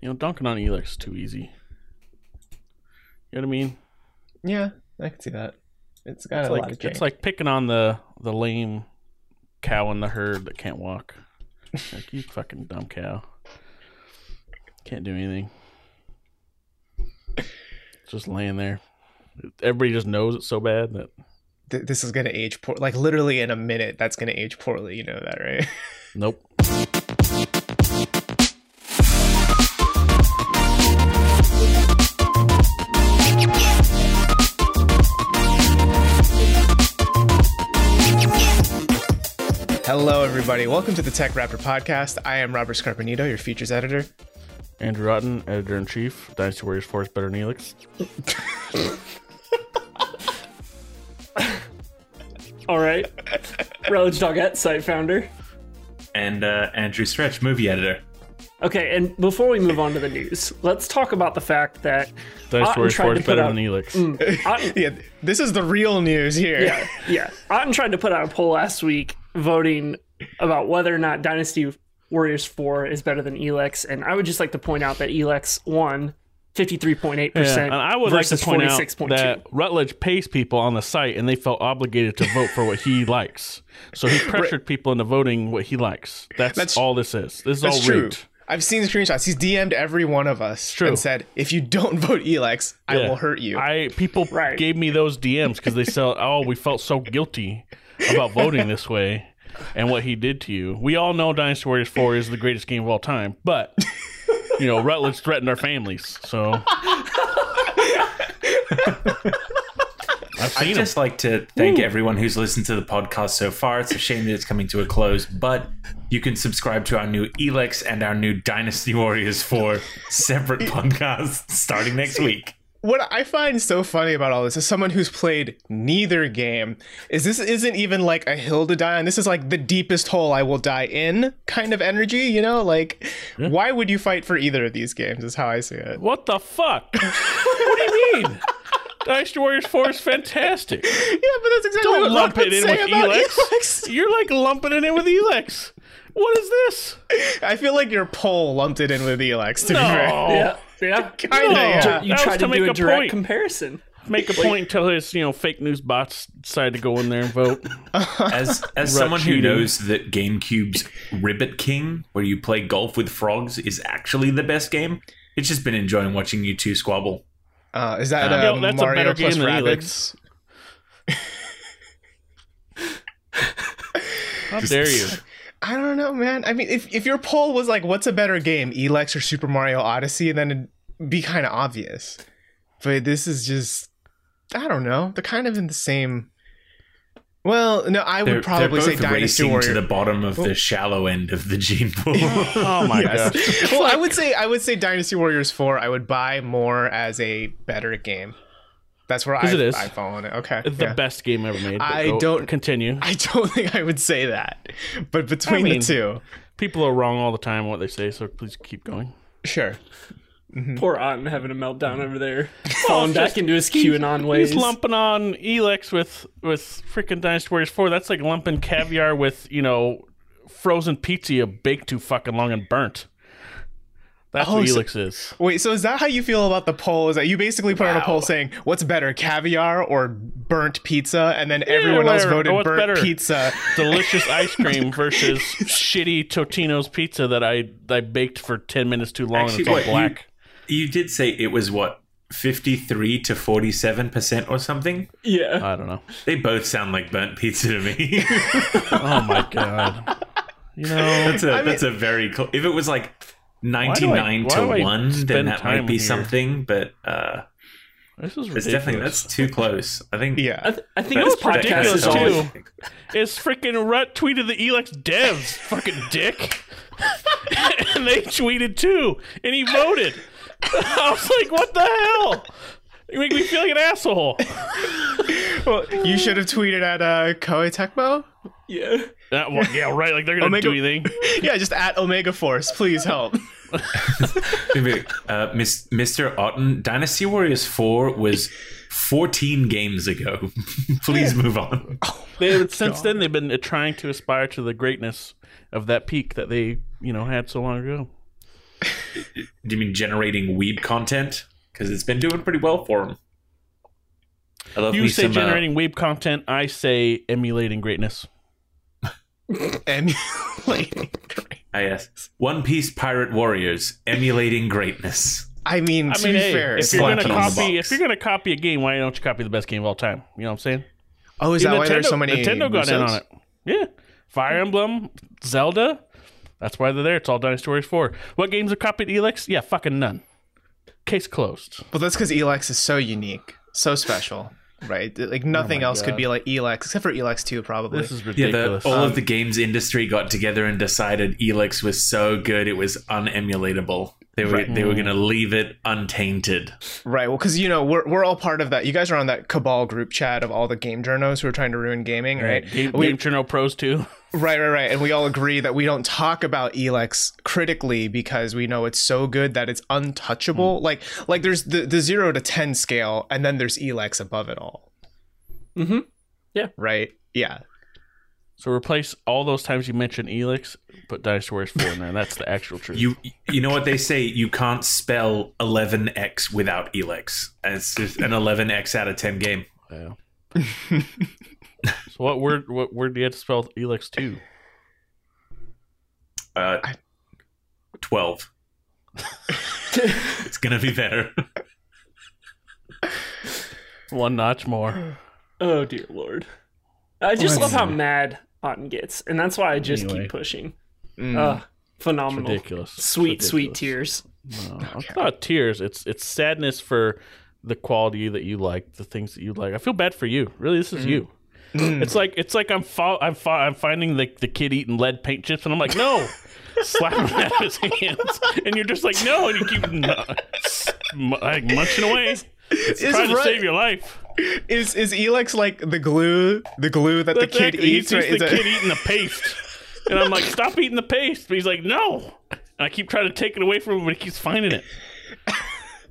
You know, dunking on Elex is too easy. You know what I mean? Yeah, I can see that. It's got It's a lot like of change. it's like picking on the the lame cow in the herd that can't walk. like you fucking dumb cow. Can't do anything. Just laying there. Everybody just knows it's so bad that Th- this is gonna age poor. Like literally in a minute, that's gonna age poorly. You know that, right? nope. Hello, everybody. Welcome to the Tech Raptor podcast. I am Robert Scarpanito, your features editor. Andrew Otten, editor in chief, Dynasty Warriors Force Better than Elex. All right. Rutledge Daugette, site founder. and uh, Andrew Stretch, movie editor. Okay, and before we move on to the news, let's talk about the fact that Dynasty Otten Warriors tried Force to put Better out- than Elex. Otten, Yeah, this is the real news here. yeah, yeah, Otten tried to put out a poll last week voting about whether or not Dynasty Warriors 4 is better than Elex, and I would just like to point out that Elex won 53.8% Yeah, and I would like to versus point out 46.2. that Rutledge pays people on the site, and they felt obligated to vote for what he likes. So he pressured people into voting what he likes. That's, That's- all this is. This is all true. rigged. I've seen the screenshots. He's DM'd every one of us True. and said, "If you don't vote Elex, I will hurt you." I people Right. gave me those DMs because they said, "Oh, we felt so guilty about voting this way." And what he did to you. We all know Dynasty Warriors 4 is the greatest game of all time, but you know, Rutledge threatened our families. So I'd seen him. just like to thank everyone who's listened to the podcast so far. It's a shame that it's coming to a close, but you can subscribe to our new Elex and our new Dynasty Warriors 4 separate podcasts starting next week. What I find so funny about all this is someone who's played neither game is this isn't even like a hill to die on. This is like the deepest hole I will die in kind of energy, you know? Like why would you fight for either of these games is how I see it. What the fuck? what do you mean? Dynasty Warriors 4 is fantastic. Yeah, but that's exactly Don't what lump Rob it in with about Elex. Elex. You're like lumping it in with Elex. What is this? I feel like your poll lumped it in with Elex to No. be fair. yeah, yeah. Kinda, No. yeah. You That was tried to to, make do a a direct point. comparison. Make a point until his, you know, fake news bots decide to go in there and vote. As as Rut someone who knows that GameCube's Ribbit King, where you play golf with frogs, is actually the best game, it's just been enjoying watching you two squabble. Uh, is that Uh, uh, Yo, that's a Mario better plus game than Rabbids? How dare you? I don't know, man. I mean, if, if your poll was like, what's a better game, Elex or Super Mario Odyssey, then it'd be kind of obvious. But this is just, I don't know. They're kind of in the same. Well, no, I would They're, probably they're say Dynasty racing Warrior. to the bottom of the shallow end of the gene pool. Oh my Yes. gosh. well, I would say I would say Dynasty Warriors Four. I would buy more as a better game. That's where I 'Cause it is. I fall on it. Okay, It's the yeah. best game ever made. I go- don't- continue. I don't think I would say that, but between I mean- the two, People are wrong all the time what they say, so please keep going. sure. Mm-hmm. Poor Otten having a meltdown over there, oh, falling back into his QAnon ways. He's lumping on Elex with with freaking Dynasty Warriors 4. That's like lumping caviar with, you know, frozen pizza baked too fucking long and burnt. That's Oh, what so- is. Wait, so is that how you feel about the poll? Is that you basically put on a poll saying what's better, caviar or burnt pizza, and then everyone else voted What's burnt better? pizza? Delicious ice cream versus shitty Totino's pizza that I I baked for 10 minutes too long and it's all what, you- black. you did say it was what 53 to 47% or something yeah. I don't know. they both sound like burnt pizza to me Oh my god. You know, that's a I mean- that's a very cl- if it was like do I- 99 why to 1 then that might be here? something but uh this is it's definitely that's too close i think Yeah, I, th- I think That's this ridiculous, too. is freaking Rut tweeted the Elex devs, fucking dick. and they tweeted too, and he voted. I was like, what the hell? You make me feel like an asshole. well, you should have tweeted at uh, Koei Tecmo. Yeah. That one, yeah, right. Like they're gonna Omega- do anything. Yeah, just at Omega Force. Please help. Maybe, uh, Miss, Mr. Otten, Dynasty Warriors 4 was 14 games ago. Please move on. They, since then, they've been uh, trying to aspire to the greatness of that peak that they, you know, had so long ago. Do you mean generating weeb content? Because it's been doing pretty well for them. I love You say some, uh, generating web content. I say emulating greatness. Emulating. ah, yes. One Piece Pirate Warriors emulating greatness. I mean, I mean, be hey, fair, if you're gonna slapping on the copy, if you're gonna copy a game, why don't you copy the best game of all time? You know what I'm saying? oh, is that Even why there's so many? Nintendo got in on it. Yeah, Fire Emblem, Zelda. That's why they're there. It's all Dynasty Warriors 4. What games have copied Elex? Yeah, fucking none. Case closed. Well, that's because Elex is so unique, so special, right? Like nothing my else could be like Elex, except for Elex 2, probably. This is Yeah, the, ridiculous. all Um, of the games industry got together and decided Elex was so good it was unemulatable. They were they were going to leave it untainted. Right. Well, because you know we're we're all part of that. You guys are on that cabal group chat of all the game journos who are trying to ruin gaming, right? Game, We- Game Journo Pros too. Right, right, right. And we all agree that we don't talk about Elex critically because we know it's so good that it's untouchable. Hmm. Like like there's the, the zero to ten scale, and then there's Elex above it all. Mm Mhm. Yeah. Right? Yeah. So replace all those times you mentioned Elex, put Dynasty Warriors 4 in there. That's the actual truth. You you know what they say? You can't spell 11x without Elex. And it's just an 11x out of 10 game. Yeah. so what word what word do you have to spell Elex 2? Uh, 12. it's going to be better. One notch more. Oh dear lord. I just Oh, love how mad Otten gets, and that's why I just Anyway. keep pushing. Mm. Ugh, It's phenomenal. ridiculous. Sweet, It's sweet tears. No, it's not tears. It's it's sadness for the quality that you like, the things that you like. I feel bad for you. Really, this is you. It's like it's like I'm fo- I'm fo- I'm finding the the kid eating lead paint chips, and I'm like, no, slap him out of his hands, and you're just like, no, and you keep m- like munching away, Is trying to save your life. Is is Elex like the glue? The glue that the kid Exactly. eats? He's Right? the Is kid eating the paste, and I'm like, stop eating the paste, but he's like, no, and I keep trying to take it away from him, but he keeps finding it. I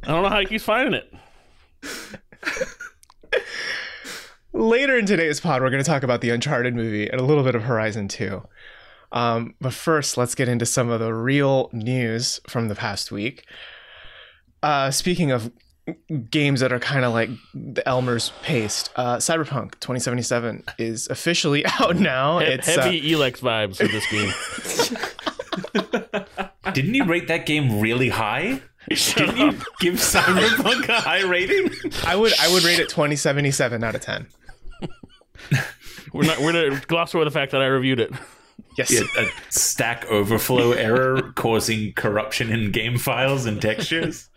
don't know how he keeps finding it. Later in today's pod, we're going to talk about the Uncharted movie and a little bit of Horizon 2. Um, but first, let's get into some of the real news from the past week. Uh, speaking of games that are kind of like the Elmer's paste, uh, Cyberpunk 2077 is officially out now. He- It's uh, heavy Elex vibes with this game. Didn't you rate that game really high? Shut Didn't you give Cyberpunk a high rating? I would I would rate it 2077 out of 10. We're not. We're gonna gloss over the fact that I reviewed it. Yes. Yeah, a Stack Overflow error causing corruption in game files and textures.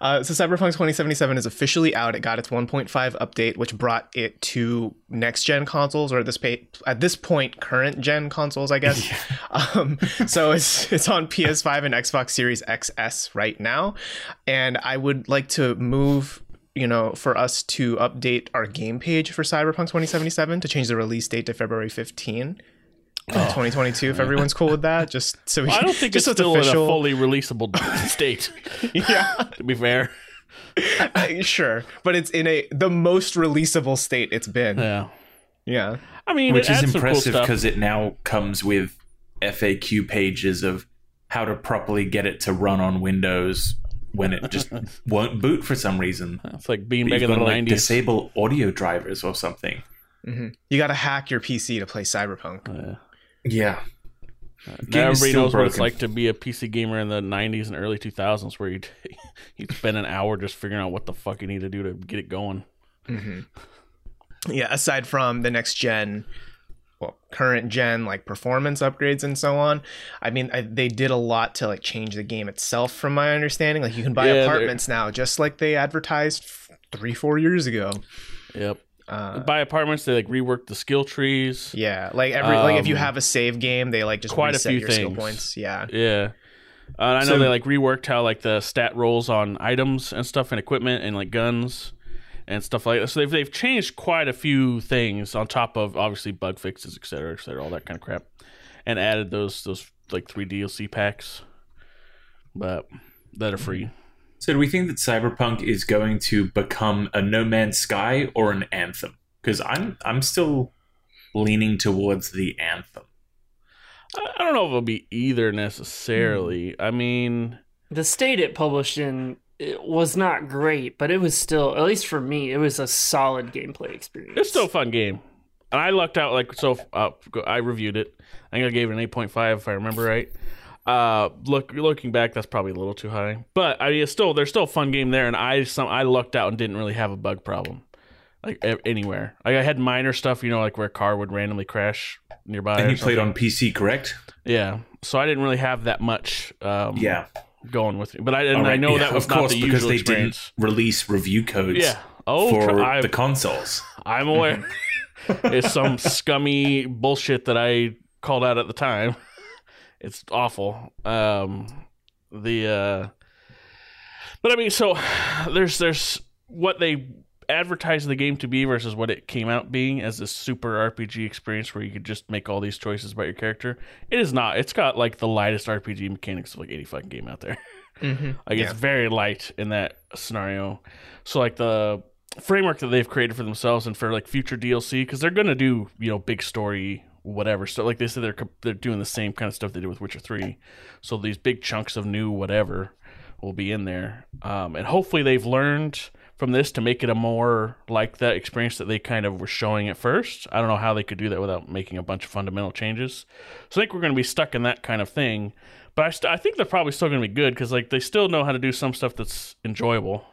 Uh, so Cyberpunk 2077 is officially out. It got its 1.5 update, which brought it to next gen consoles, or at this pa- at this point, current gen consoles, I guess. Um, so it's it's on PS5 and Xbox Series XS right now, and I would like to move. You know, for us to update our game page for Cyberpunk 2077 to change the release date to February 15, 2022. If everyone's cool with that, just so we I don't think just it's so still in a fully releasable state. yeah. To be fair, Uh, sure, but it's in a the most releasable state it's been. yeah. Yeah. I mean, Which is adds some cool impressive because it now comes with FAQ pages of how to properly get it to run on Windows when it just won't boot for some reason. It's like being But back You've in the to like '90s. disable audio drivers or something. You got to hack your PC to play Cyberpunk. Yeah. Yeah. Now everybody still knows what it's like to be a PC gamer in the '90s and early 2000s, where you'd, you'd spend an hour just figuring out what the fuck you need to do to get it going. Mm-hmm. Yeah, aside from the next gen, well, current gen like performance upgrades and so on. I mean, I, they did a lot to like change the game itself, from my understanding. Like you can buy Yeah, they're- apartments now, just like they advertised f- three, four years ago. Yep. Uh, Buy apartments. They like rework the skill trees. yeah, like every like if you Um, have a save game, they like just quite a few your skill things. points. Yeah. Yeah. Uh, and I know So- they like reworked how like the stat rolls on items and stuff and equipment and like guns and stuff like that. So they've they've changed quite a few things on top of obviously bug fixes, et cetera, et cetera, all that kind of crap, and added those those like three DLC packs, but that are free. So do we think that Cyberpunk is going to become a No Man's Sky or an Anthem? Because I'm I'm still leaning towards the Anthem. I I don't know if it'll be either necessarily. I mean, The state it published in it was not great, but it was still, at least for me, it was a solid gameplay experience. it's still a fun game. And I lucked out like so. Uh, I reviewed it. I think I gave it an eight point five if I remember right. Uh, look, looking back, that's probably a little too high. But I mean, it's still there's still a fun game there, and I some I lucked out and didn't really have a bug problem, like anywhere. Like I had minor stuff, you know, like where a car would randomly crash nearby. And you played on PC, correct? yeah. So I didn't really have that much. Um, Yeah. going with me, but I and All I know yeah, that was of course the because they experience. didn't release review codes Yeah. Oh, for the consoles. I'm aware. it's some scummy bullshit that I called out at the time. It's awful. Um, the uh, but I mean, so there's there's what they advertised the game to be versus what it came out being as this super RPG experience where you could just make all these choices about your character. It is not. It's got like the lightest RPG mechanics of like any fucking game out there. Mm-hmm. Like Yeah. it's very light in that scenario. So like the framework that they've created for themselves and for like future DLC because they're gonna do you know big story whatever. So like they said they're they're doing the same kind of stuff they did with Witcher three. So these big chunks of new whatever will be in there, um, and hopefully they've learned from this to make it a more like that experience that they kind of were showing at first. I don't know how they could do that without making a bunch of fundamental changes. So I think we're going to be stuck in that kind of thing. But I, st- I think they're probably still going to be good because like they still know how to do some stuff that's enjoyable.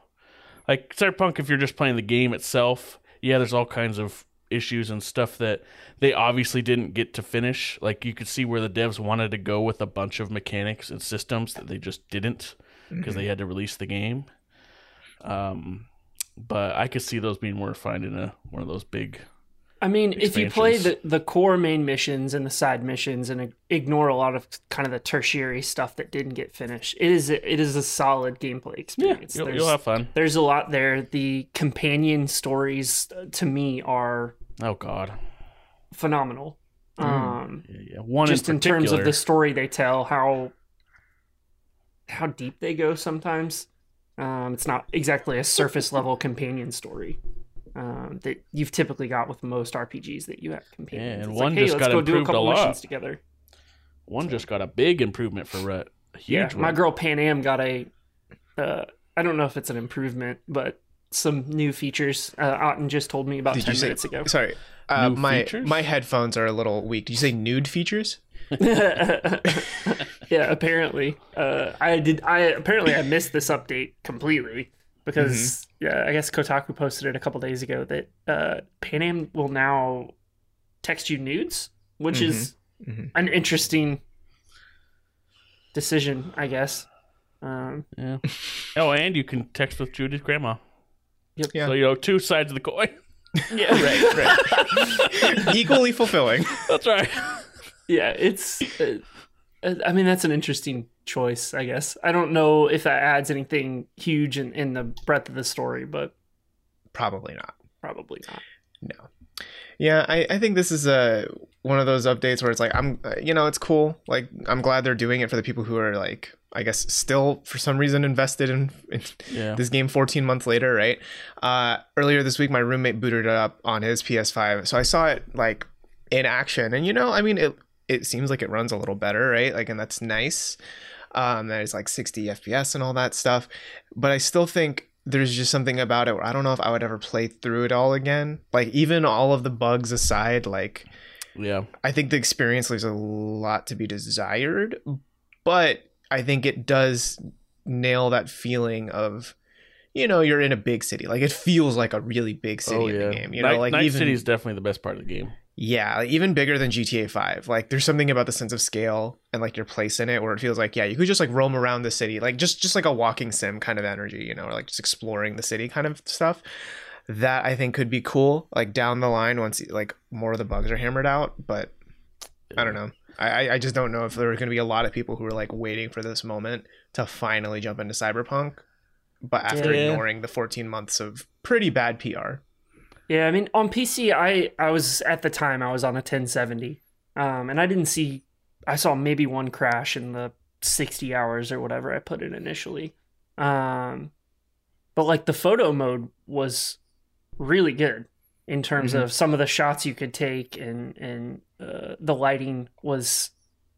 Like Cyberpunk, if you're just playing the game itself, yeah, there's all kinds of issues and stuff that they obviously didn't get to finish. Like you could see where the devs wanted to go with a bunch of mechanics and systems that they just didn't because they had to release the game. Um, but I could see those being more refined in a one of those big. I mean, if you play the, the core main missions and the side missions and ignore a lot of kind of the tertiary stuff that didn't get finished, it is a, it is a solid gameplay Yeah, experience. you'll, there's, you'll have fun. there's a lot there. The companion stories uh, to me are Oh God, phenomenal. Um, yeah, yeah. One just in, in, terms of the story they tell, how how deep they go sometimes. Um, it's not exactly a surface level companion story um, that you've typically got with most RPGs that you have companions. and It's one like, hey, just let's got go do a improved a lot. missions together. one just got a big improvement for Rhett. Huge Yeah, one. my girl Panam got a. Uh, I don't know if it's an improvement, but some new features. Uh, Otten just told me about Did ten you say? minutes ago. Sorry, uh, my features? my headphones are a little weak. Did you say nude features? yeah, apparently. Uh, I did. I apparently I missed this update completely because yeah, I guess Kotaku posted it a couple days ago that uh, Panam will now text you nudes, which is Mhm. an interesting decision, I guess. Um, Yeah. oh, and you can text with Judy's grandma. Yep. Yeah. So you know, two sides of the coin. yeah, right, right. Equally fulfilling. That's right. yeah, it's. Uh, I mean, that's an interesting choice, I guess. I don't know if that adds anything huge in, in the breadth of the story, but Probably not. probably not. No. Yeah, I, I think this is a one of those updates where it's like I'm you know it's cool like I'm glad they're doing it for the people who are like I guess still for some reason invested in, in Yeah. this game 14 months later right uh earlier this week my roommate booted it up on his PS5 so I saw it like in action and you know I mean it it seems like it runs a little better right like and that's nice um that is like 60 FPS and all that stuff but I still think there's just something about it where I don't know if I would ever play through it all again. Like even all of the bugs aside, like Yeah. I think the experience leaves a lot to be desired, but I think it does nail that feeling of you know, you're in a big city. Like it feels like a really big city oh in the game. You Night, know, like Night even City is definitely the best part of the game. Yeah, even bigger than GTA 5. Like there's something about the sense of scale and like your place in it where it feels like yeah, you could just like roam around the city, like just just like a walking sim kind of energy, you know, or like just exploring the city kind of stuff. That I think could be cool like down the line once like more of the bugs are hammered out, but I don't know. I I- just don't know if there are going to be a lot of people who are like waiting for this moment to finally jump into Cyberpunk, but after Yeah. ignoring the 14 months of pretty bad PR. Yeah, I mean, on PC, I I was at the time I was on a 1070, um, and I didn't see. I saw maybe one crash in the 60 hours or whatever I put it initially, um, but like the photo mode was really good in terms Mhm. of some of the shots you could take, and and uh, the lighting was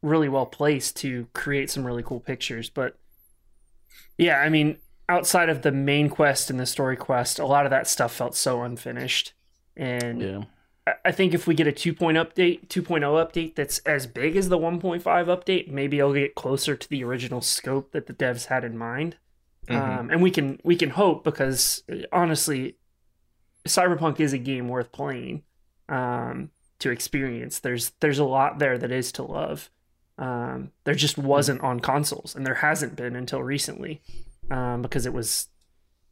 really well placed to create some really cool pictures. But yeah, I mean, outside of the main quest and the story quest, a lot of that stuff felt so unfinished. And Yeah. I- think if we get a 2.0 update, 2.0 update that's as big as the 1.5 update, maybe it'll get closer to the original scope that the devs had in mind. Mhm. Um, and we can we can hope because honestly, Cyberpunk is a game worth playing um, to experience. There's there's a lot there that is to love. Um, there just wasn't on consoles, and there hasn't been until recently um, because it was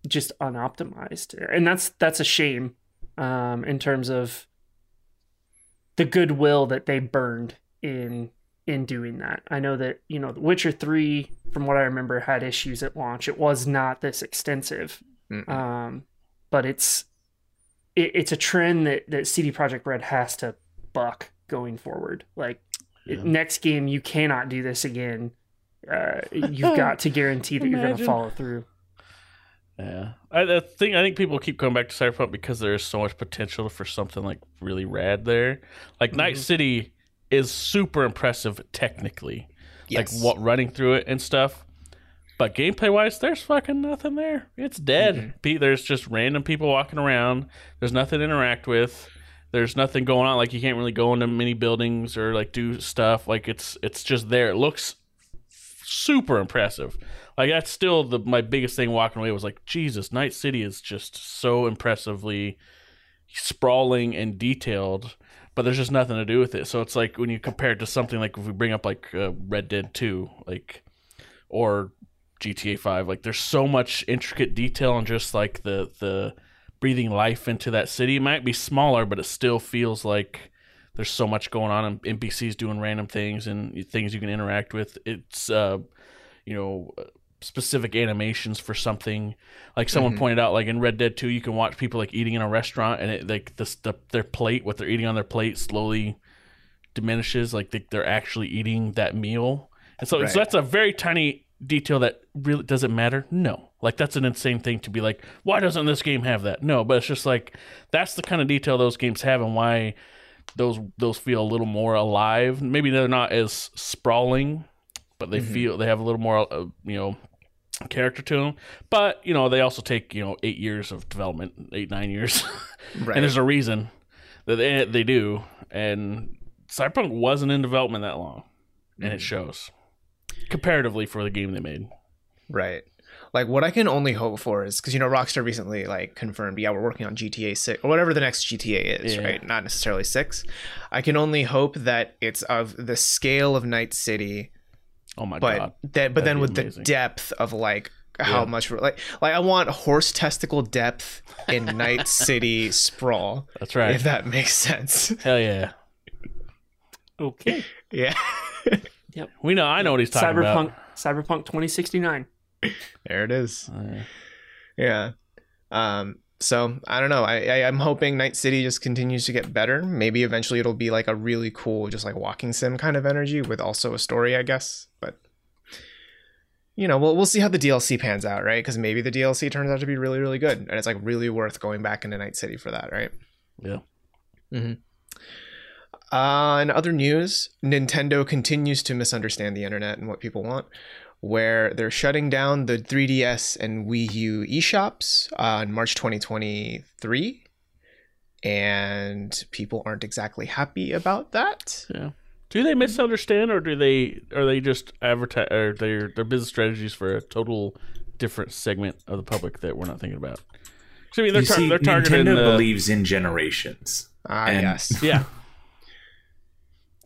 just unoptimized, and that's that's a shame um, in terms of the goodwill that they burned in in doing that. I know that you know, The Witcher Three, from what I remember, had issues at launch. It was not this extensive, um, but it's it, it's a trend that that CD Projekt Red has to buck going forward. Like Yeah. next game, you cannot do this again. Uh, you've got to guarantee that you're going to follow through. Yeah, I, I think I think people keep coming back to Cyberpunk because there is so much potential for something like really rad there. Like Night Mhm. City is super impressive technically, Yes. like what running through it and stuff. But gameplay wise, there's fucking nothing there. It's dead. Pe- There's just random people walking around. There's nothing to interact with. There's nothing going on. Like you can't really go into many buildings or like do stuff. Like it's it's just there. It looks super impressive. Like that's still the my biggest thing walking away was like Jesus, Night City is just so impressively sprawling and detailed, but there's just nothing to do with it. So it's like when you compare it to something like if we bring up like uh, Red Dead 2, like or GTA 5, like there's so much intricate detail and just like the the breathing life into that city. It might be smaller, but it still feels like there's so much going on and NPCs doing random things and things you can interact with. It's uh you know specific animations for something like someone Mhm. pointed out like in red dead 2 you can watch people like eating in a restaurant and it like the, the their plate what they're eating on their plate slowly diminishes like they, they're actually eating that meal and so, Right. so that's a very tiny detail that really doesn't matter no like that's an insane thing to be like why doesn't this game have that no but it's just like that's the kind of detail those games have and why those those feel a little more alive maybe they're not as sprawling but they Mhm. feel they have a little more uh, you know character to them but you know they also take you know eight years of development eight nine years right. and there's a reason that they, they do and cyberpunk wasn't in development that long and it Mhm. shows comparatively for the game they made Right. Like what I can only hope for is because you know Rockstar recently like confirmed, yeah, we're working on GTA six or whatever the next GTA is, Yeah. right? Not necessarily six. I can only hope that it's of the scale of Night City, oh my but god that but then That'd with be the depth of like how Yeah. much like like I want horse testicle depth in Night City sprawl, that's right if that makes sense. hell yeah Okay. yeah. Yep. We know i know what he's talking Cyberpunk about Cyberpunk 2069. There it is. Uh, Yeah. Um, so I don't know. I, I I'm hoping Night City just continues to get better. Maybe eventually it'll be like a really cool, just like walking sim kind of energy with also a story, I guess. But you know, we'll we'll see how the DLC pans out, right? Because maybe the DLC turns out to be really, really good, and it's like really worth going back into Night City for that, right? yeah Mm-hmm. Uh, in other news, Nintendo continues to misunderstand the internet and what people want, where they're shutting down the 3DS and Wii U eShops on March 2023. And people aren't exactly happy about that. Yeah. Do they misunderstand, or do they are they just advertise or their their business strategies for a total different segment of the public that we're not thinking about? I mean, they're, you tar- see, they're targeting Nintendo the believes in generations. Ah, And- yes. yeah.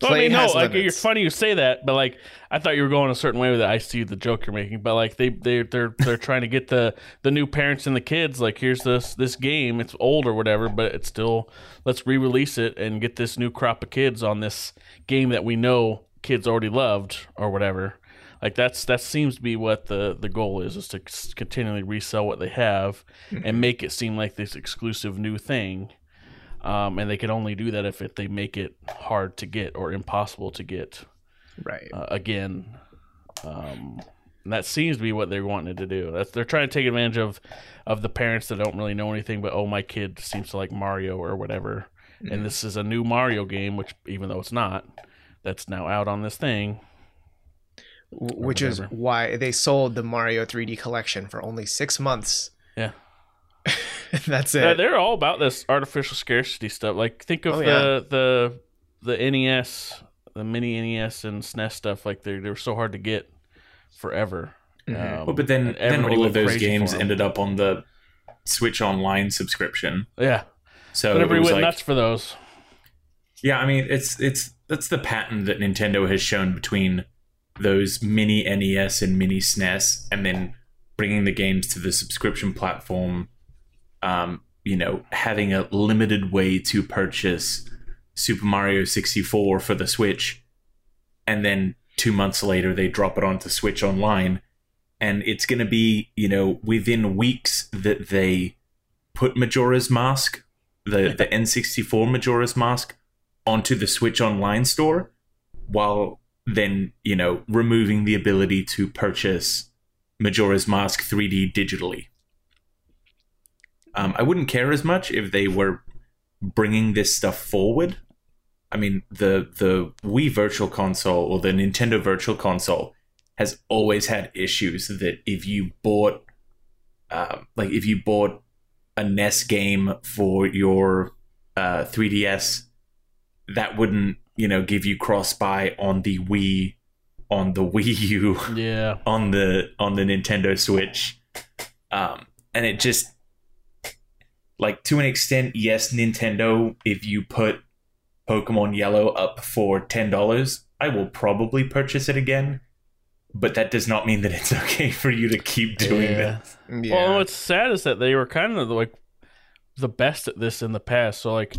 Well, I mean, no, like you're funny you say that, but like I thought you were going a certain way with it. I see the joke you're making, but like they they they're they're trying to get the the new parents and the kids like here's this this game. It's old or whatever, but it's still let's re-release it and get this new crop of kids on this game that we know kids already loved or whatever. Like that's that seems to be what the the goal is is to continually resell what they have and make it seem like this exclusive new thing. Um, and they can only do that if it, they make it hard to get or impossible to get Right. uh, again. Um, and that seems to be what they're wanting to do. That's they're trying to take advantage of of the parents that don't really know anything, but oh, my kid seems to like Mario or whatever, and this is a new Mario game, which even though it's not, that's now out on this thing. Which is why they sold the Mario 3D collection for only six months. Yeah. That's Yeah, it. they're all about this artificial scarcity stuff. Like think of Oh, the yeah. the the NES, the mini NES and SNES stuff. Like they they were so hard to get forever. Mhm. Um, Well, but then then everybody all of those games ended up on the Switch Online subscription. Yeah, So but everybody went like, nuts for those. yeah, I mean, it's it's that's the pattern that Nintendo has shown between those mini NES and mini SNES, and then bringing the games to the subscription platform. Um, you know, having a limited way to purchase Super Mario 64 for the Switch, and then two months later they drop it onto Switch Online, and it's going to be you know within weeks that they put Majora's Mask, the the N64 Majora's Mask, onto the Switch Online store, while then you know removing the ability to purchase Majora's Mask 3D digitally. Um, I wouldn't care as much if they were bringing this stuff forward. I mean, the the Wii Virtual Console or the Nintendo Virtual Console has always had issues that if you bought, um, like if you bought a NES game for your uh, 3DS, that wouldn't you know give you cross buy on the Wii, on the Wii U Yeah, on the on the Nintendo Switch, um, and it just like to an extent, yes, Nintendo. If you put Pokemon Yellow up for ten dollars, I will probably purchase it again. But that does not mean that it's okay for you to keep doing Yeah. this. yeah. Well, what's sad is that they were kind of like the best at this in the past. So like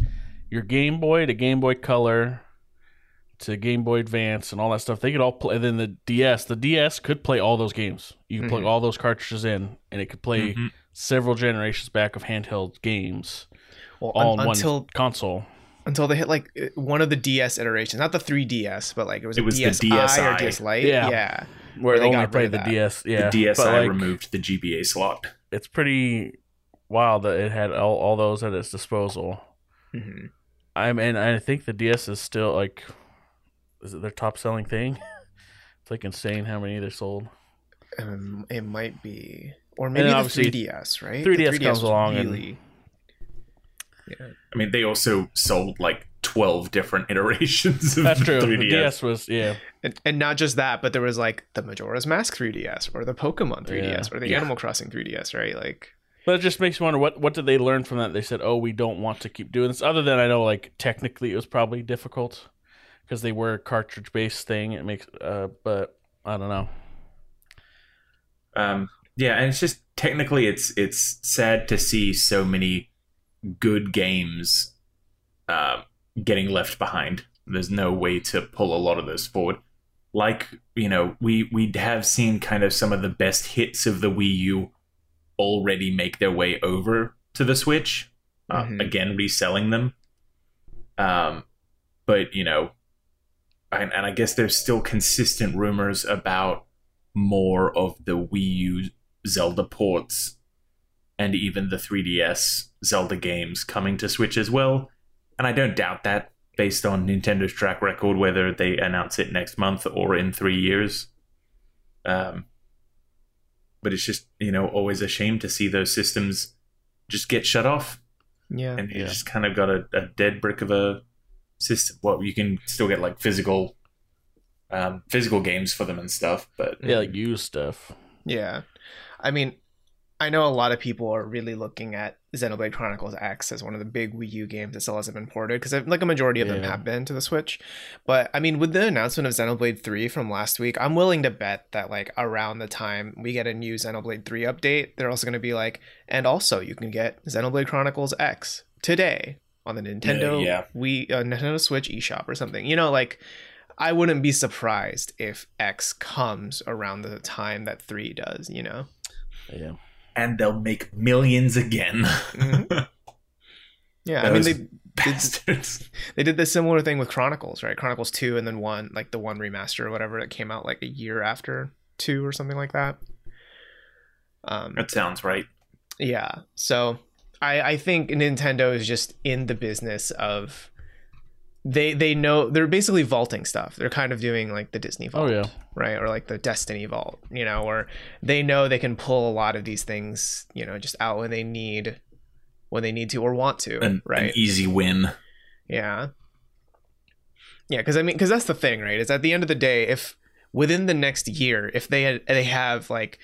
your Game Boy to Game Boy Color to Game Boy Advance and all that stuff, they could all play. And then the DS, the DS could play all those games. You could plug Mhm. all those cartridges in, and it could play Mhm. Several generations back of handheld games well, all un- in until one console. until they hit like uh, one of the DS iterations, not the 3DS, but like it was It a was the DSi, or DS Lite. Yeah. Yeah. Where they they only got rid played of the that. DS, yeah. the DSi like, removed the GBA slot. It's pretty wild that it had all, all those at its disposal. hmm I mean, I think the DS is still like, is it their top selling thing? it's like insane how many they sold. Um, it might be, or then maybe the obviously 3DS, right? 3DS the comes was along and- Really, yeah. I mean, they also sold like twelve different iterations of That's the true. 3DS. The DS was yeah. And, and not just that, but there was like the Majora's Mask 3DS or the Pokemon 3DS Yeah. or the Yeah. Animal Crossing 3DS, right? Like, But it just makes you wonder what what did they learn from that? They said, "Oh, we don't want to keep doing this." Other than I know, like technically, it was probably difficult because they were a cartridge based thing. It makes, uh, but I don't know. Um, yeah, and it's just technically it's it's sad to see so many good games uh, getting left behind. There's no way to pull a lot of those forward. Like you know, we we have seen kind of some of the best hits of the Wii U already make their way over to the Switch. Uh, Mhm. Again, reselling them. Um, but you know, and, and I guess there's still consistent rumors about more of the Wii U Zelda ports and even the 3DS Zelda games coming to Switch as well. And I don't doubt that based on Nintendo's track record, whether they announce it next month or in three years. Um, but it's just, you know, always a shame to see those systems just get shut off. yeah. And you Yeah. just kind of got a, a dead brick of a system. Well, you can still get like physical. Um, physical games for them and stuff, but Yeah, like used stuff. Yeah. I mean, I know a lot of people are really looking at Xenoblade Chronicles X as one of the big Wii U games that still hasn't been ported because like a majority of them have been to the Switch. But I mean, with the announcement of Xenoblade 3 from last week, I'm willing to bet that like around the time we get a new Xenoblade 3 update, they're also going to be like, and also you can get Xenoblade Chronicles X today on the Nintendo yeah. Wii uh, Nintendo Switch eShop or something. You know, like I wouldn't be surprised if X comes around the time that 3 does, you know. Yeah, and they'll make millions again. Mhm. Yeah, I mean Those they did, they did this similar thing with Chronicles, right? Chronicles 2 and then 1, like the 1 remaster or whatever that came out like a year after 2 or something like that. Um That sounds right. Yeah. So I I think Nintendo is just in the business of they they know they're basically vaulting stuff. They're kind of doing like the Disney vault, Oh vault, yeah. right, or like the Destiny vault, you know, or they know they can pull a lot of these things, you know, just out when they need when they need to or want to, An, right? an easy win. Yeah. Yeah, because I mean, because that's the thing, right? Is at the end of the day, if within the next year, if they had, they have like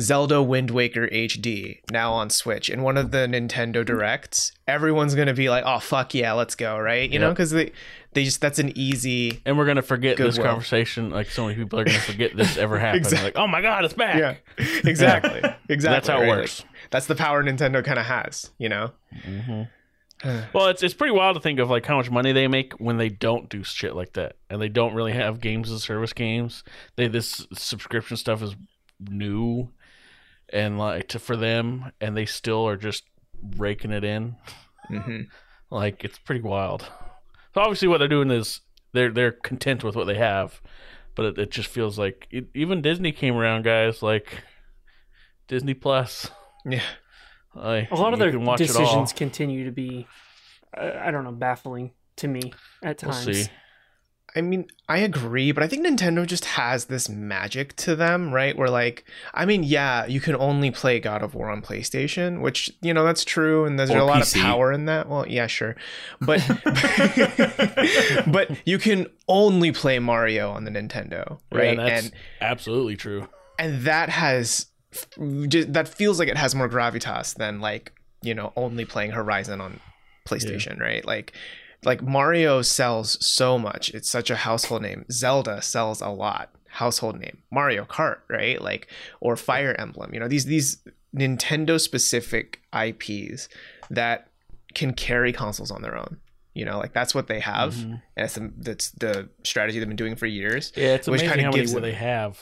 Zelda Wind Waker HD now on Switch in one of the Nintendo Directs, everyone's gonna be like, "Oh fuck yeah, let's go!" Right? You know, because they they just that's an easy. And we're gonna forget this Goodwill. conversation. Like so many people are gonna forget this ever happened. Exact- Like, oh my god, it's back. Yeah, exactly, exactly. That's how it works. Like, that's the power Nintendo kind of has, you know. Mm-hmm. Well, it's it's pretty wild to think of like how much money they make when they don't do shit like that, and they don't really have games as service games. They this subscription stuff is new, and like to for them, and they still are just raking it in. hmm Like it's pretty wild. So obviously, what they're doing is they're they're content with what they have, but it, it just feels like it, even Disney came around, guys. Like Disney Plus. Yeah. Like, A lot of their can watch it all. decisions continue to be, I, I don't know, baffling to me at We'll times. see. I mean, I agree, but I think Nintendo just has this magic to them, right? Where like, I mean, yeah, you can only play God of War on PlayStation, which you know that's true, and there's Or a lot PC. of power in that. Well, yeah, sure, but but you can only play Mario on the Nintendo, Yeah, right? that's and absolutely true. and that has just, that feels like it has more gravitas than like you know only playing Horizon on PlayStation, right? Like like Mario sells so much; it's such a household name. Zelda sells a lot, household name. Mario Kart, right? Like or Fire Emblem, you know these these Nintendo specific IPs that can carry consoles on their own. You know, like that's what they have, Mhm. and that's the, that's the strategy they've been doing for years. Yeah, it's Which amazing kinda how many gives them- they have.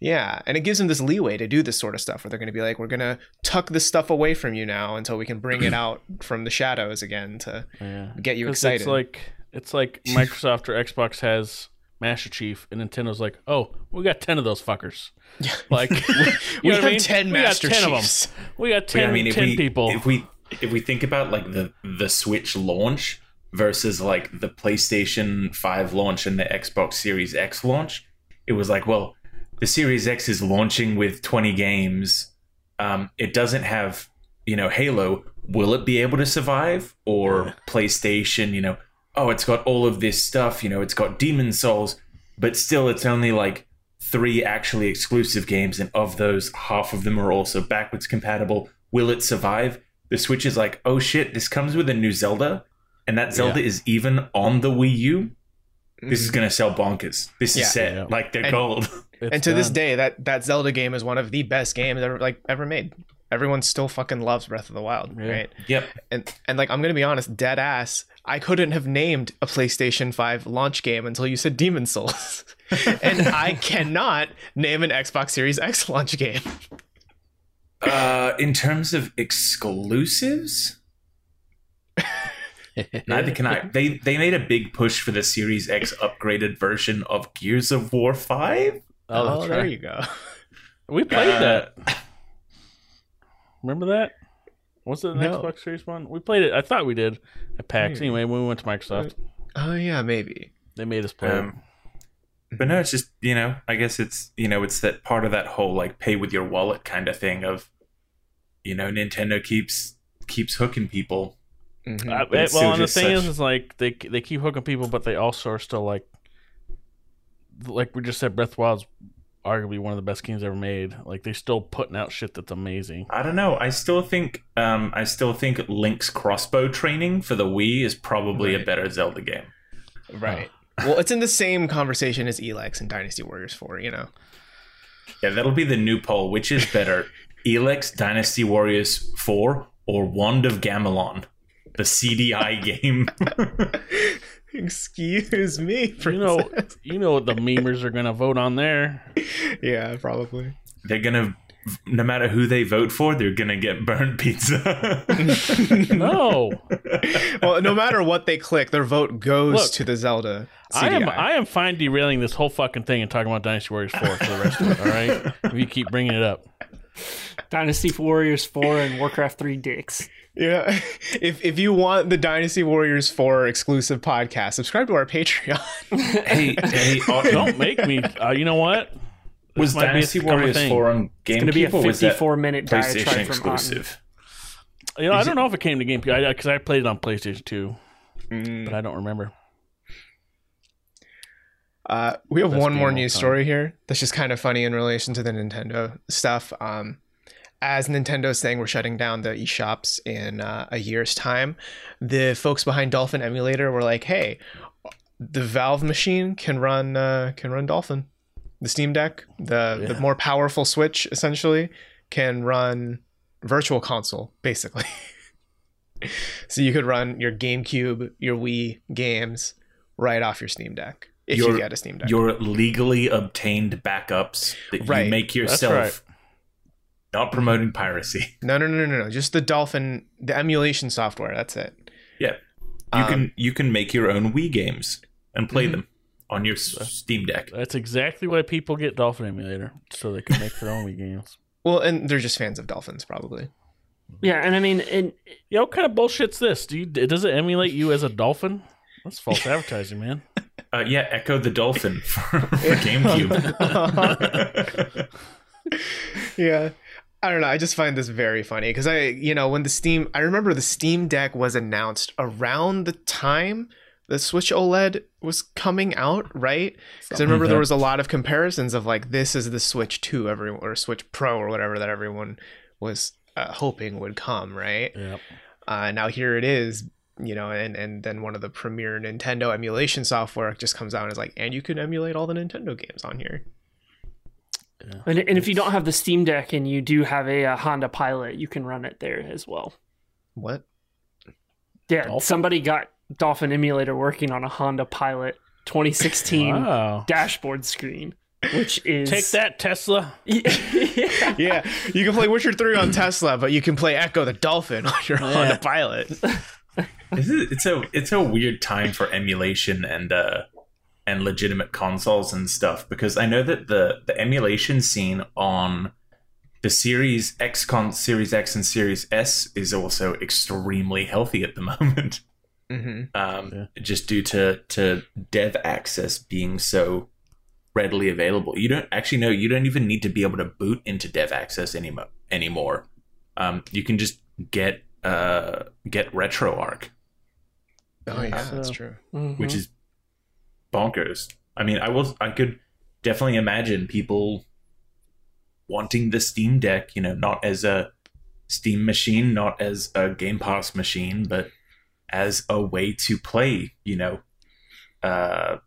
Yeah, and it gives them this leeway to do this sort of stuff where they're going to be like, we're going to tuck this stuff away from you now until we can bring it out from the shadows again to Yeah, get you 'Cause excited. It's like it's like Microsoft or Xbox has Master Chief, and Nintendo's like, oh, we got ten of those fuckers. Like, you we know have I mean? 10 we Master got 10 Chiefs. of them. We got But 10, I mean, if 10 we people. if we if we think about like the the Switch launch versus like the PlayStation 5 launch and the Xbox Series X launch, it was like, well, the Series X is launching with 20 games. Um, it doesn't have, you know, Halo. Will it be able to survive? Or PlayStation, you know, oh, it's got all of this stuff, you know, it's got Demon Souls, but still it's only like three actually exclusive games, and of those, half of them are also backwards compatible. Will it survive? The Switch is like, oh shit, this comes with a new Zelda, and that Zelda is even on the Wii U. This is gonna sell bonkers. This Yeah. is set. Yeah. Like they're And- gold. And to this day, that that Zelda game is one of the best games ever like ever made. Everyone still fucking loves Breath of the Wild, Yeah. right? yep. And and like I'm gonna be honest, dead ass. I couldn't have named a PlayStation 5 launch game until you said Demon Souls, and I cannot name an Xbox Series X launch game. Uh, in terms of exclusives, neither can I. They they made a big push for the Series X upgraded version of Gears of War Five. Oh, that's there right. you go. We played Uh, that. Remember that? Was it an No. Xbox Series one? We played it. I thought we did at PAX. Maybe. Anyway, when we went to Microsoft, Oh yeah, maybe. they made us play it. Um, but no, it's just you know, I guess it's you know, it's that part of that whole like pay with your wallet kind of thing of, you know, Nintendo keeps keeps hooking people. Mhm. Uh, but it's well, still and the just thing is, such- is like they they keep hooking people, but they also are still like, like we just said, Breath of the Wild's arguably one of the best games ever made. Like they're still putting out shit that's amazing. I don't know. I still think um I still think Link's crossbow training for the Wii is probably a better Zelda game. Right. Well, it's in the same conversation as Elex and Dynasty Warriors 4, you know. Yeah, that'll be the new poll. Which is better, Elex Dynasty Warriors 4 or Wand of Gamelon, the CDI game? Excuse me, You know, you know what the memers are gonna vote on there. yeah, probably. they're gonna, no matter who they vote for, they're gonna get burnt pizza. No, Well, no matter what they click, their vote goes Look, to the Zelda. I am I am fine derailing this whole fucking thing and talking about Dynasty Warriors Four for the rest of it. All right, if you keep bringing it up. Dynasty Warriors 4 and Warcraft 3 dicks. Yeah, if if you want the Dynasty Warriors 4 exclusive podcast, subscribe to our Patreon. hey, hey, uh, Don't make me. Uh, you know what? was This might Dynasty Warriors 4 on going to be a was that 54 minute PlayStation from exclusive? You know, I don't know if it came to GameCube because I, played it on PlayStation 2, Mm. but I don't remember. Uh, we have Best one more news time. story here that's just kind of funny in relation to the Nintendo stuff. Um, as Nintendo's saying we're shutting down the eShops in uh, a year's time, the folks behind Dolphin Emulator were like, "Hey, the Valve machine can run uh, can run Dolphin. The Steam Deck, the the more powerful Switch, essentially, can run Virtual Console, basically." so you could run your GameCube, your Wii games right off your Steam Deck if you Your- get a Steam Deck. Your legally obtained backups that Right. you make yourself. Right. Not promoting piracy. No, no, no, no, no. Just the Dolphin, the emulation software. That's it. Yeah, you Um, can you can make your own Wii games and play Mhm. them on your Steam Deck. That's exactly why people get Dolphin Emulator, so they can make their own Wii games. Well, and they're just fans of dolphins, probably. Yeah, and I mean, and Yeah, what kind of bullshit's this? Do you, does it emulate you as a dolphin? That's false advertising, man. Uh, yeah, Ecco the Dolphin for, for GameCube. yeah. I don't know. I just find this very funny because I, you know, when the Steam, I remember the Steam Deck was announced around the time the Switch OLED was coming out, right? Because I remember there was a lot of comparisons of like, this is the Switch 2, everyone, or Switch Pro, or whatever that everyone was uh, hoping would come, right? Yep. uh, now here it is you know and and then one of the premier nintendo emulation software just comes out and is like and you can emulate all the nintendo games on here Yeah. and, and if you don't have the Steam Deck and you do have a, uh Honda Pilot, you can run it there as well. what Yeah, Dolphin? somebody got Dolphin Emulator working on a Honda Pilot 2016 Wow. dashboard screen, which is Take that, Tesla. yeah. yeah you can play witcher 3 on tesla but you can play ecco the dolphin on your honda pilot it's a it's a weird time for emulation and uh and legitimate consoles and stuff because I know that the the emulation scene on the Series X con Series X and Series S is also extremely healthy at the moment. hmm Um, Yeah. just due to to dev access being so readily available. You don't actually know you don't even need to be able to boot into dev access anymore anymore. Um, you can just get uh get RetroArch oh yeah So- that's true Mhm. which is bonkers. I mean, I will I could definitely imagine people wanting the Steam Deck, you know, not as a Steam machine, not as a Game Pass machine, but as a way to play, you know, uh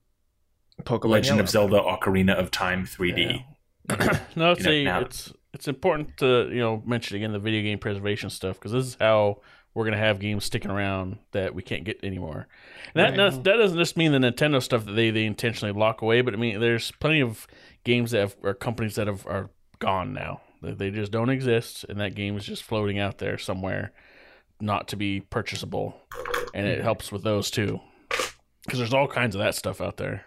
pokemon Legend Yellow. of Zelda Ocarina of Time 3D. no, it's You know, a, it's it's important to you know mention again the video game preservation stuff because this is how we're gonna have games sticking around that we can't get anymore. And that Right. that, that doesn't just mean the Nintendo stuff that they, they intentionally lock away, but I mean there's plenty of games that have, or companies that have are gone now. They, they just don't exist, and that game is just floating out there somewhere, not to be purchasable, and it helps with those too, because there's all kinds of that stuff out there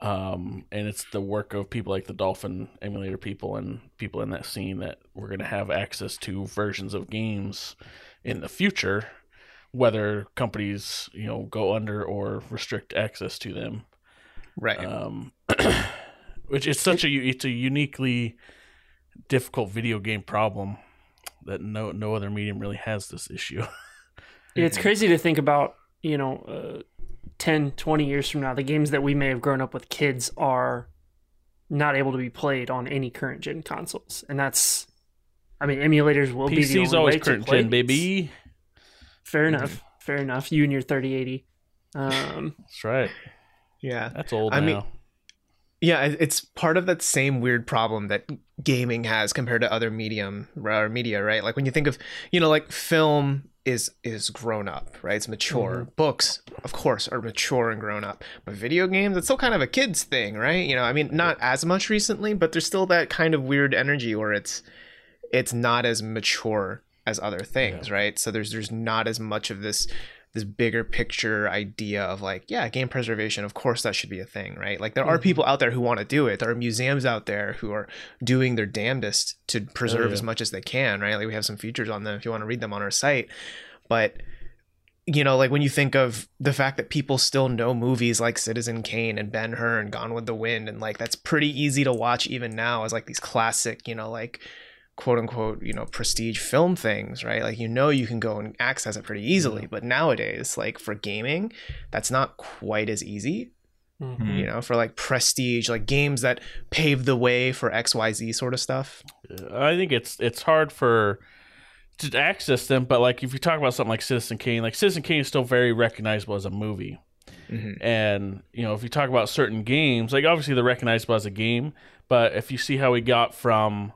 um, and it's the work of people like the Dolphin emulator people and people in that scene that we're going to have access to versions of games in the future, whether companies you know go under or restrict access to them. right Um, which is such a it's a uniquely difficult video game problem that no no other medium really has this issue. It's crazy to think about, you know, uh, 10, 20 years from now, the games that we may have grown up with kids are not able to be played on any current gen consoles. And that's, I mean, emulators will be the only always way current to play gen, these. baby. Fair enough. Fair enough. You and your 3080. Um, That's right. yeah That's old I now. mean- Yeah, it's part of that same weird problem that gaming has compared to other medium or media, right? Like when you think of, you know, like film is is grown up, right? It's mature. Books, of course, are mature and grown up. But video games, it's still kind of a kids thing, right? You know, I mean, not as much recently, but there's still that kind of weird energy where it's it's not as mature as other things, right? So there's there's not as much of this this bigger picture idea of like, yeah, game preservation, of course that should be a thing, right? Like there are Mhm. people out there who want to do it. There are museums out there who are doing their damnedest to preserve yeah. as much as they can, right? Like we have some features on them if you want to read them on our site. But you know, like when you think of the fact that people still know movies like Citizen Kane and Ben Hur and Gone with the Wind, and like that's pretty easy to watch even now as like these classic, you know, like quote unquote, you know, prestige film things, right? Like you know you can go and access it pretty easily. But nowadays, like for gaming, that's not quite as easy. Mhm. You know, for like prestige, like games that pave the way for XYZ sort of stuff. I think it's it's hard for to access them, but like if you talk about something like Citizen Kane, like Citizen Kane is still very recognizable as a movie. Mhm. And you know, if you talk about certain games, like obviously they're recognizable as a game, but if you see how we got from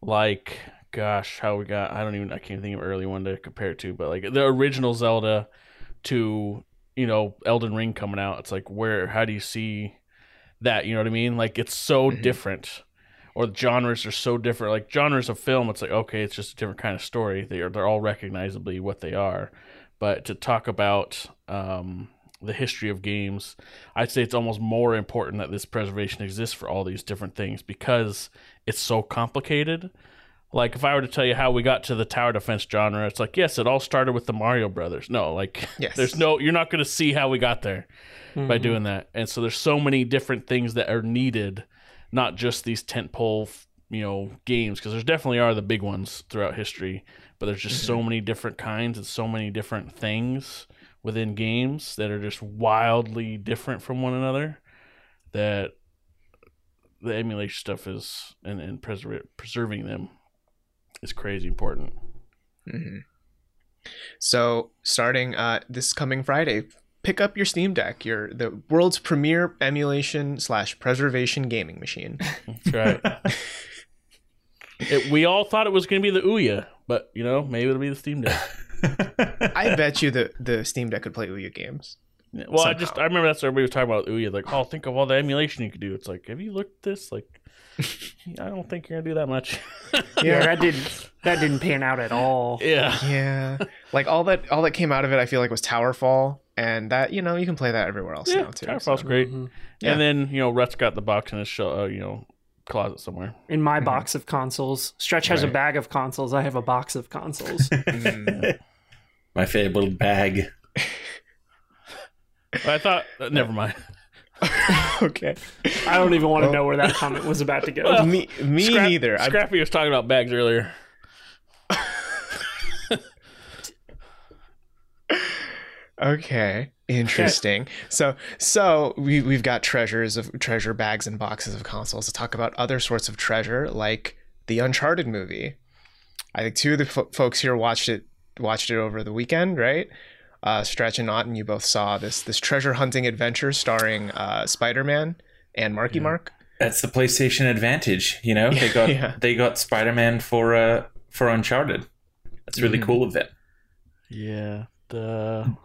like gosh, how we got I don't even I can't think of an early one to compare it to, but like the original Zelda to, you know, Elden Ring coming out, it's like where how do you see that, you know what I mean? Like it's so Mhm. different. Or the genres are so different. Like genres of film, it's like okay, it's just a different kind of story. They are they're all recognizably what they are. But to talk about um, the history of games, I'd say it's almost more important that this preservation exists for all these different things because it's so complicated. Like if I were to tell you how we got to the tower defense genre, it's like yes, it all started with the Mario Brothers. No, like Yes. there's no you're not going to see how we got there by Mhm. doing that. And so there's so many different things that are needed, not just these tentpole, you know, games because there's definitely are the big ones throughout history, but there's just so many different kinds and so many different things within games that are just wildly different from one another that the emulation stuff is and, and preser- preserving them is crazy important. Mhm. So, starting uh, this coming Friday, pick up your Steam Deck, your the world's premier emulation slash preservation gaming machine. That's right. it, we all thought it was going to be the Ouya, but you know, maybe it'll be the Steam Deck. I bet you the the Steam Deck could play Ouya games. Yeah, Well, I just I remember that's what everybody was talking about Ouya. Like, oh, think of all the emulation you could do. It's like, have you looked at this? Like, I don't think you're gonna do that much. Yeah, that didn't that didn't pan out at all. yeah, Yeah, like all that all that came out of it, I feel like was Towerfall, and that you know you can play that everywhere else yeah. now too. Towerfall's so- great. Mhm. Yeah. And then you know, Rhett's got the box in his show, uh, you know, closet somewhere. In my box of consoles, Stretch has a bag of consoles. I have a box of consoles. Mm. My favorite bag. But I thought, uh, never mind. okay, I don't even want to Well- know where that comment was about to go. Well, me me Scrap- neither. I, Scrappy was talking about bags earlier. Okay, interesting. So, so we we've got treasures of treasure bags and boxes of consoles to talk about other sorts of treasure, like the Uncharted movie. I think two of the fo- folks here watched it watched it over the weekend, right? Uh, Stretch and Otten, you both saw this this treasure hunting adventure starring uh, Spider Man and Marky Mark. That's the PlayStation advantage, you know. They got Yeah. they got Spider Man for uh for Uncharted. That's really Mhm. cool of them. Yeah. The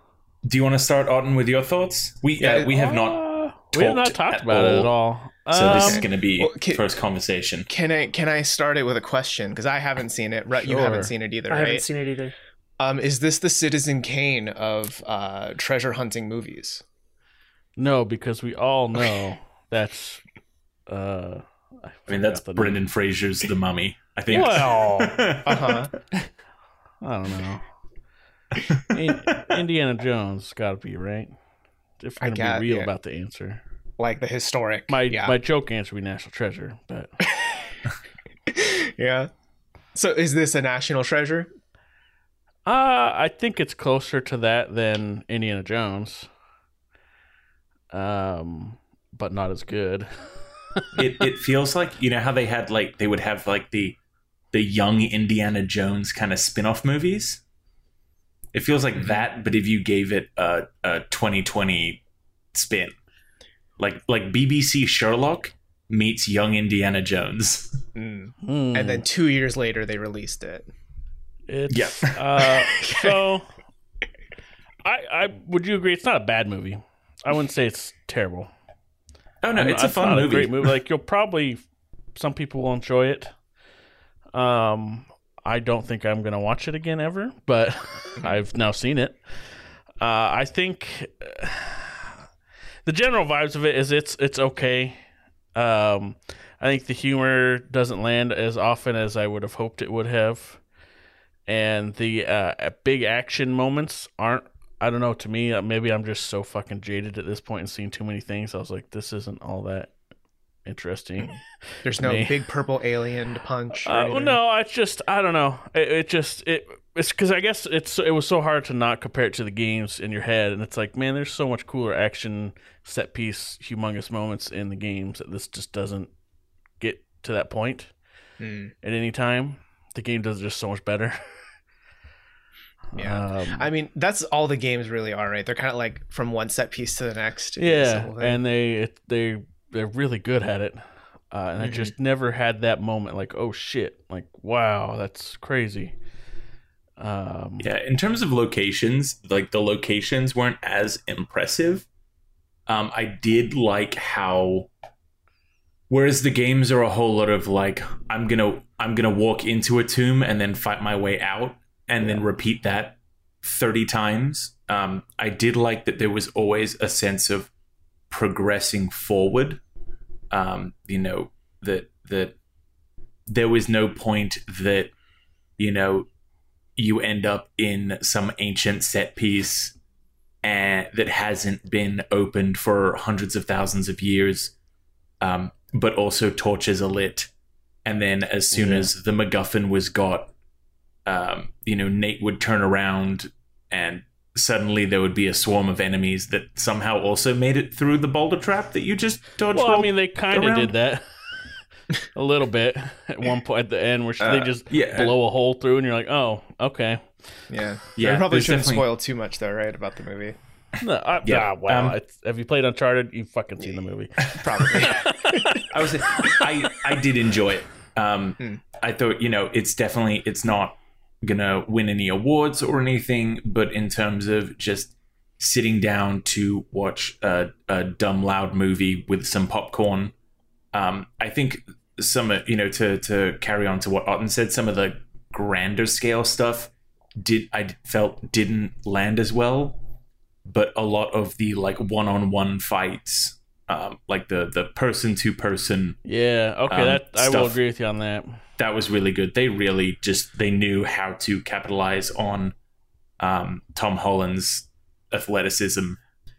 Do you want to start, Otten, with your thoughts? We Yeah, uh, we have not, Uh, we have not talked talked at about it at all. all. so this is Um, going to be well, ca- first conversation. Can I can I start it with a question because I haven't seen it. Right, you haven't seen it either, I right? haven't seen it either. Um, is this the Citizen Kane of uh, treasure hunting movies? no, because we all know that's. Uh, I mean, that's forgot the name. Brendan Fraser's The Mummy. I think. Well, Uh huh. I don't know. In, Indiana Jones got to be right. If I we're gonna got- be real yeah. about the answer, like the historic. my yeah, my joke answer would be National Treasure, but yeah. So is this a national treasure? Uh, I think it's closer to that than Indiana Jones. Um, but not as good. it it feels like you know how they had like they would have like the the young Indiana Jones kind of spin-off movies. It feels like Mhm. that, but if you gave it a a 2020 spin, like like BBC Sherlock meets young Indiana Jones. Mm. Hmm. And then two years later, they released it. It's Yeah. uh, so. I, I would you agree? It's not a bad movie. I wouldn't say it's terrible. Oh no, it's a fun movie. A great movie. Like you'll probably some people will enjoy it. Um, I don't think I'm gonna watch it again ever, but I've now seen it. Uh, I think uh, the general vibes of it is it's it's okay. Um, I think the humor doesn't land as often as I would have hoped it would have, and the uh, big action moments aren't. I don't know. To me, uh, maybe I'm just so fucking jaded at this point and seen too many things. I was like, this isn't all that interesting. There's no Me. big purple alien to punch. Uh, well, no, it's just I don't know. It, it just it it's because I guess it's it was so hard to not compare it to the games in your head, and it's like man, there's so much cooler action set piece, humongous moments in the games that this just doesn't get to that point Hmm. at any time. The game does it just so much better. Yeah. Um, I mean, that's all the games really are, right? They're kind of like from one set piece to the next. Yeah, and they they they're really good at it. Uh, and I Mhm. just never had that moment like, oh shit, like wow, that's crazy. Um, Yeah, in terms of locations, like the locations weren't as impressive. Um, I did like how, whereas the games are a whole lot of like, I'm gonna I'm gonna walk into a tomb and then fight my way out, and then repeat that thirty times. Um, I did like that there was always a sense of progressing forward. Um, you know that that there was no point that you know you end up in some ancient set piece and that hasn't been opened for hundreds of thousands of years, um, but also torches are lit. And then as soon Yeah. as the MacGuffin was got, um, you know, Nate would turn around and suddenly there would be a swarm of enemies that somehow also made it through the boulder trap that you just dodged. Well, I mean, they kind of did that a little bit at one point at the end, where they Uh, just yeah. blow a hole through, and you're like, oh, okay. yeah, Yeah, We probably shouldn't definitely- spoil too much, though, right, about the movie. No, I, Yeah, ah, wow. um, it's, have you played Uncharted? You've fucking seen the movie. Probably. I was I I did enjoy it. Um, Hmm. I thought you know it's definitely it's not gonna win any awards or anything, but in terms of just sitting down to watch a, a dumb loud movie with some popcorn, um, I think some uh, you know to to carry on to what Otten said, some of the grander scale stuff did I felt didn't land as well, but a lot of the like one on one fights. Um, like the the person to person Yeah, okay, Um, that I will agree with you on that. that was really good. They really just they knew how to capitalize on um, Tom Holland's athleticism.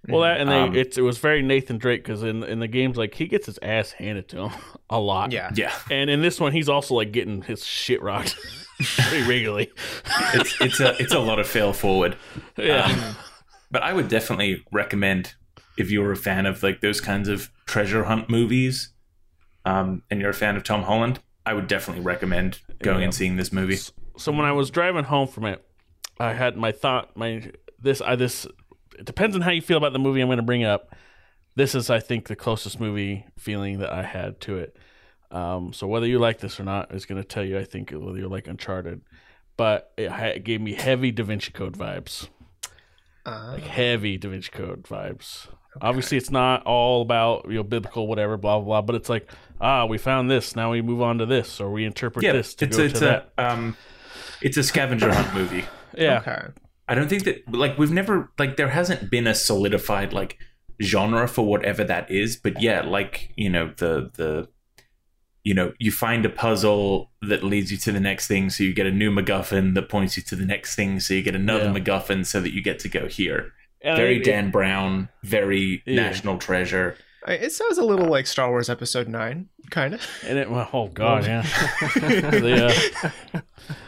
Well, that and they Um, it's it was very Nathan Drake because in in the games like he gets his ass handed to him a lot. yeah. Yeah, and in this one he's also like getting his shit rocked pretty regularly. it's it's a it's a lot of fail forward. Yeah, Um, but I would definitely recommend if you're a fan of like those kinds of treasure hunt movies, um, and you're a fan of Tom Holland, I would definitely recommend going Yeah. and seeing this movie. so when I was driving home from it, I had my thought, my this, I this. It depends on how you feel about the movie I'm going to bring up. This is, I think, the closest movie feeling that I had to it. Um, so whether you like this or not is going to tell you, I think, whether you like Uncharted. But it, it gave me heavy Da Vinci Code vibes, Uh, like heavy Da Vinci Code vibes. Obviously, it's not all about you know biblical whatever, blah blah blah. But it's like, ah, we found this. Now we move on to this, or we interpret Yeah, this to it's go it's to a that. um, it's a scavenger hunt movie. Yeah, Okay. I don't think that like we've never like there hasn't been a solidified like genre for whatever that is, but yeah, like you know the the you know you find a puzzle that leads you to the next thing, so you get a new MacGuffin that points you to the next thing, so you get another Yeah. MacGuffin so that you get to go here. And I very think- Dan Brown, very Yeah. National Treasure. It sounds a little like Star Wars Episode 9, kind of. And it, well, oh god, yeah. the, uh,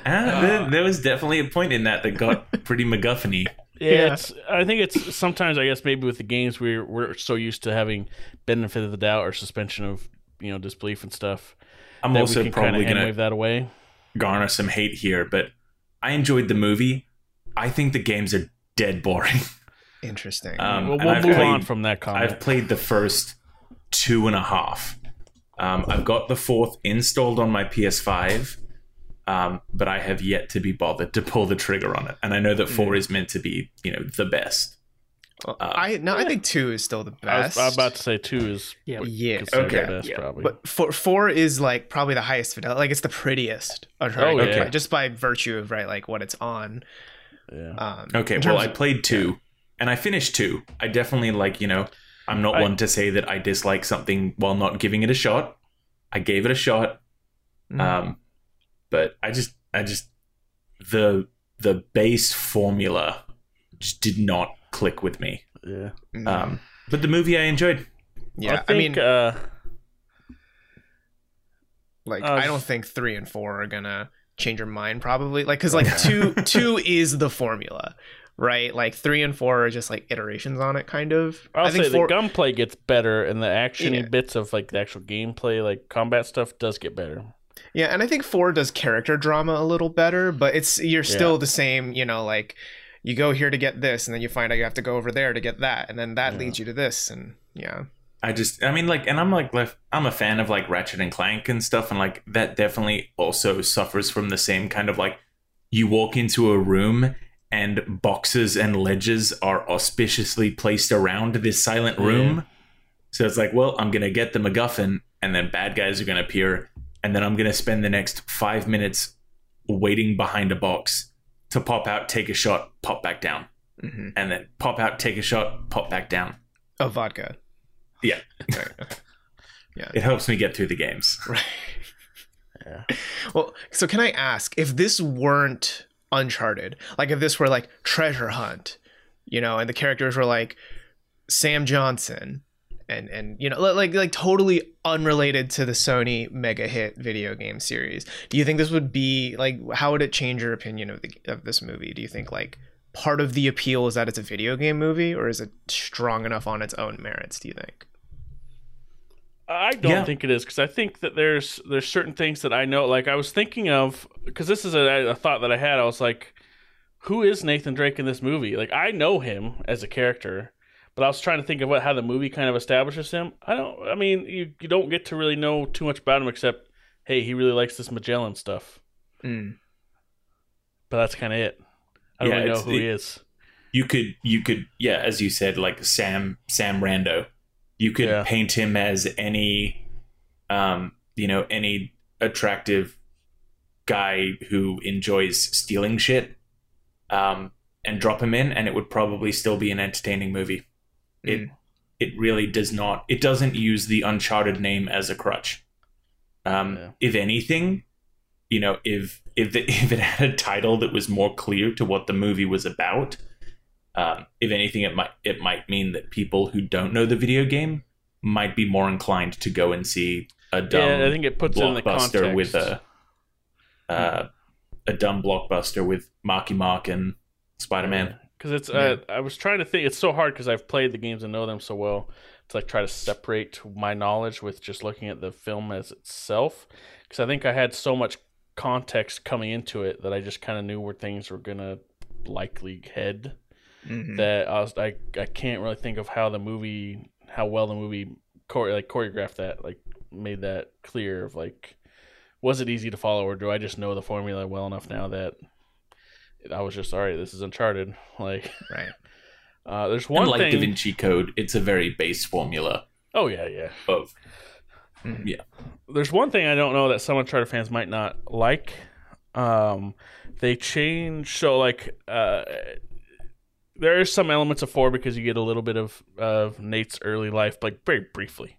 Ah, there, there was definitely a point in that that got pretty MacGuffin-y. yeah, Yeah. It's, I think it's sometimes I guess maybe with the games we're we're so used to having benefit of the doubt or suspension of you know disbelief and stuff I'm that also we can probably gonna wave that away. garner some hate here, but I enjoyed the movie. I think the games are dead boring. Interesting. Um, Well, and we'll I've move played- on from that comment. I've played the first two and a half. Um, I've got the fourth installed on my PS5, um, but I have yet to be bothered to pull the trigger on it. And I know that four is meant to be, you know, the best. Well, uh, I no, I think two is still the I was, best. I was about to say two is Yeah. yeah, okay. best Yeah. probably. But four, four is like probably the highest fidelity. Like it's the prettiest. Uncharted Oh, game, yeah. just by virtue of right, like what it's on. yeah. Um, Okay, well, terms I played two. and I finished two. I definitely like you know. I'm not I- one to say that I dislike something while not giving it a shot. I gave it a shot, Mm. um, but I just, I just, the the base formula just did not click with me. Yeah. Mm. Um, but the movie I enjoyed. yeah, I I, mean, uh, like uh, I don't think three and four are gonna change your mind. Probably like because like two two is the formula, right? Like three and four are just like iterations on it, kind of. I'll I think say four. the gunplay gets better, and the actiony Yeah. bits of like the actual gameplay, like combat stuff, does get better. Yeah, and I think four does character drama a little better, but it's you're still the same. You know, like you go here to get this, and then you find out you have to go over there to get that, and then that Yeah. leads you to this, and yeah. I just, I mean, like, and I'm like, I'm a fan of like Ratchet and Clank and stuff, and like that definitely also suffers from the same kind of like, you walk into a room and boxes and ledges are auspiciously placed around this silent room. So it's like, well, I'm gonna get the MacGuffin, and then bad guys are gonna appear, and then I'm gonna spend the next five minutes waiting behind a box to pop out, take a shot, pop back down, hmm and then pop out, take a shot, pop back down. Of vodka. Yeah. Right, okay. Yeah. It helps me get through the games. Right. Yeah. Well, so can I ask if this weren't Uncharted, like if this were like Treasure Hunt, you know, and the characters were like Sam Johnson and and you know like like totally unrelated to the Sony mega hit video game series. Do you think this would be like how would it change your opinion of the of this movie? Do you think like part of the appeal is that it's a video game movie or is it strong enough on its own merits, do you think? I don't Yeah. think it is because I think that there's there's certain things that I know. Like I was thinking of because this is a, a thought that I had. I was like, who is Nathan Drake in this movie? Like I know him as a character, but I was trying to think of what how the movie kind of establishes him. I don't. I mean, you you don't get to really know too much about him except, hey, he really likes this Magellan stuff. Mm. But that's kind of it. I don't Yeah, really know who he is. you could you could yeah as you said like sam sam rando you could Yeah. paint him as any um you know any attractive guy who enjoys stealing shit um and drop him in and it would probably still be an entertaining movie it Mm. it really does not it doesn't use the uncharted name as a crutch um Yeah. if anything you know if if the, if it had a title that was more clear to what the movie was about um, if anything it might it might mean that people who don't know the video game might be more inclined to go and see a dumb yeah, I think it puts it in the blockbuster context with a uh, a dumb blockbuster with Marky Mark and Spider-Man because it's uh, I was trying to think. It's so hard because I've played the games and know them so well to like try to separate my knowledge with just looking at the film as itself. Because I think I had so much context coming into it that I just kind of knew where things were gonna likely head. Mhm. That I was I I can't really think of how the movie how well the movie chore- like choreographed that like made that clear of like was it easy to follow or do I just know the formula well enough now that I was just all right. This is Uncharted. Like, Right. uh, there's one and like thing. Da Vinci Code it's a very base formula oh yeah, yeah. of yeah. There's one thing I don't know that some Uncharted fans might not like. Um, they change so like uh, there are some elements of four because you get a little bit of of Nate's early life, like very briefly,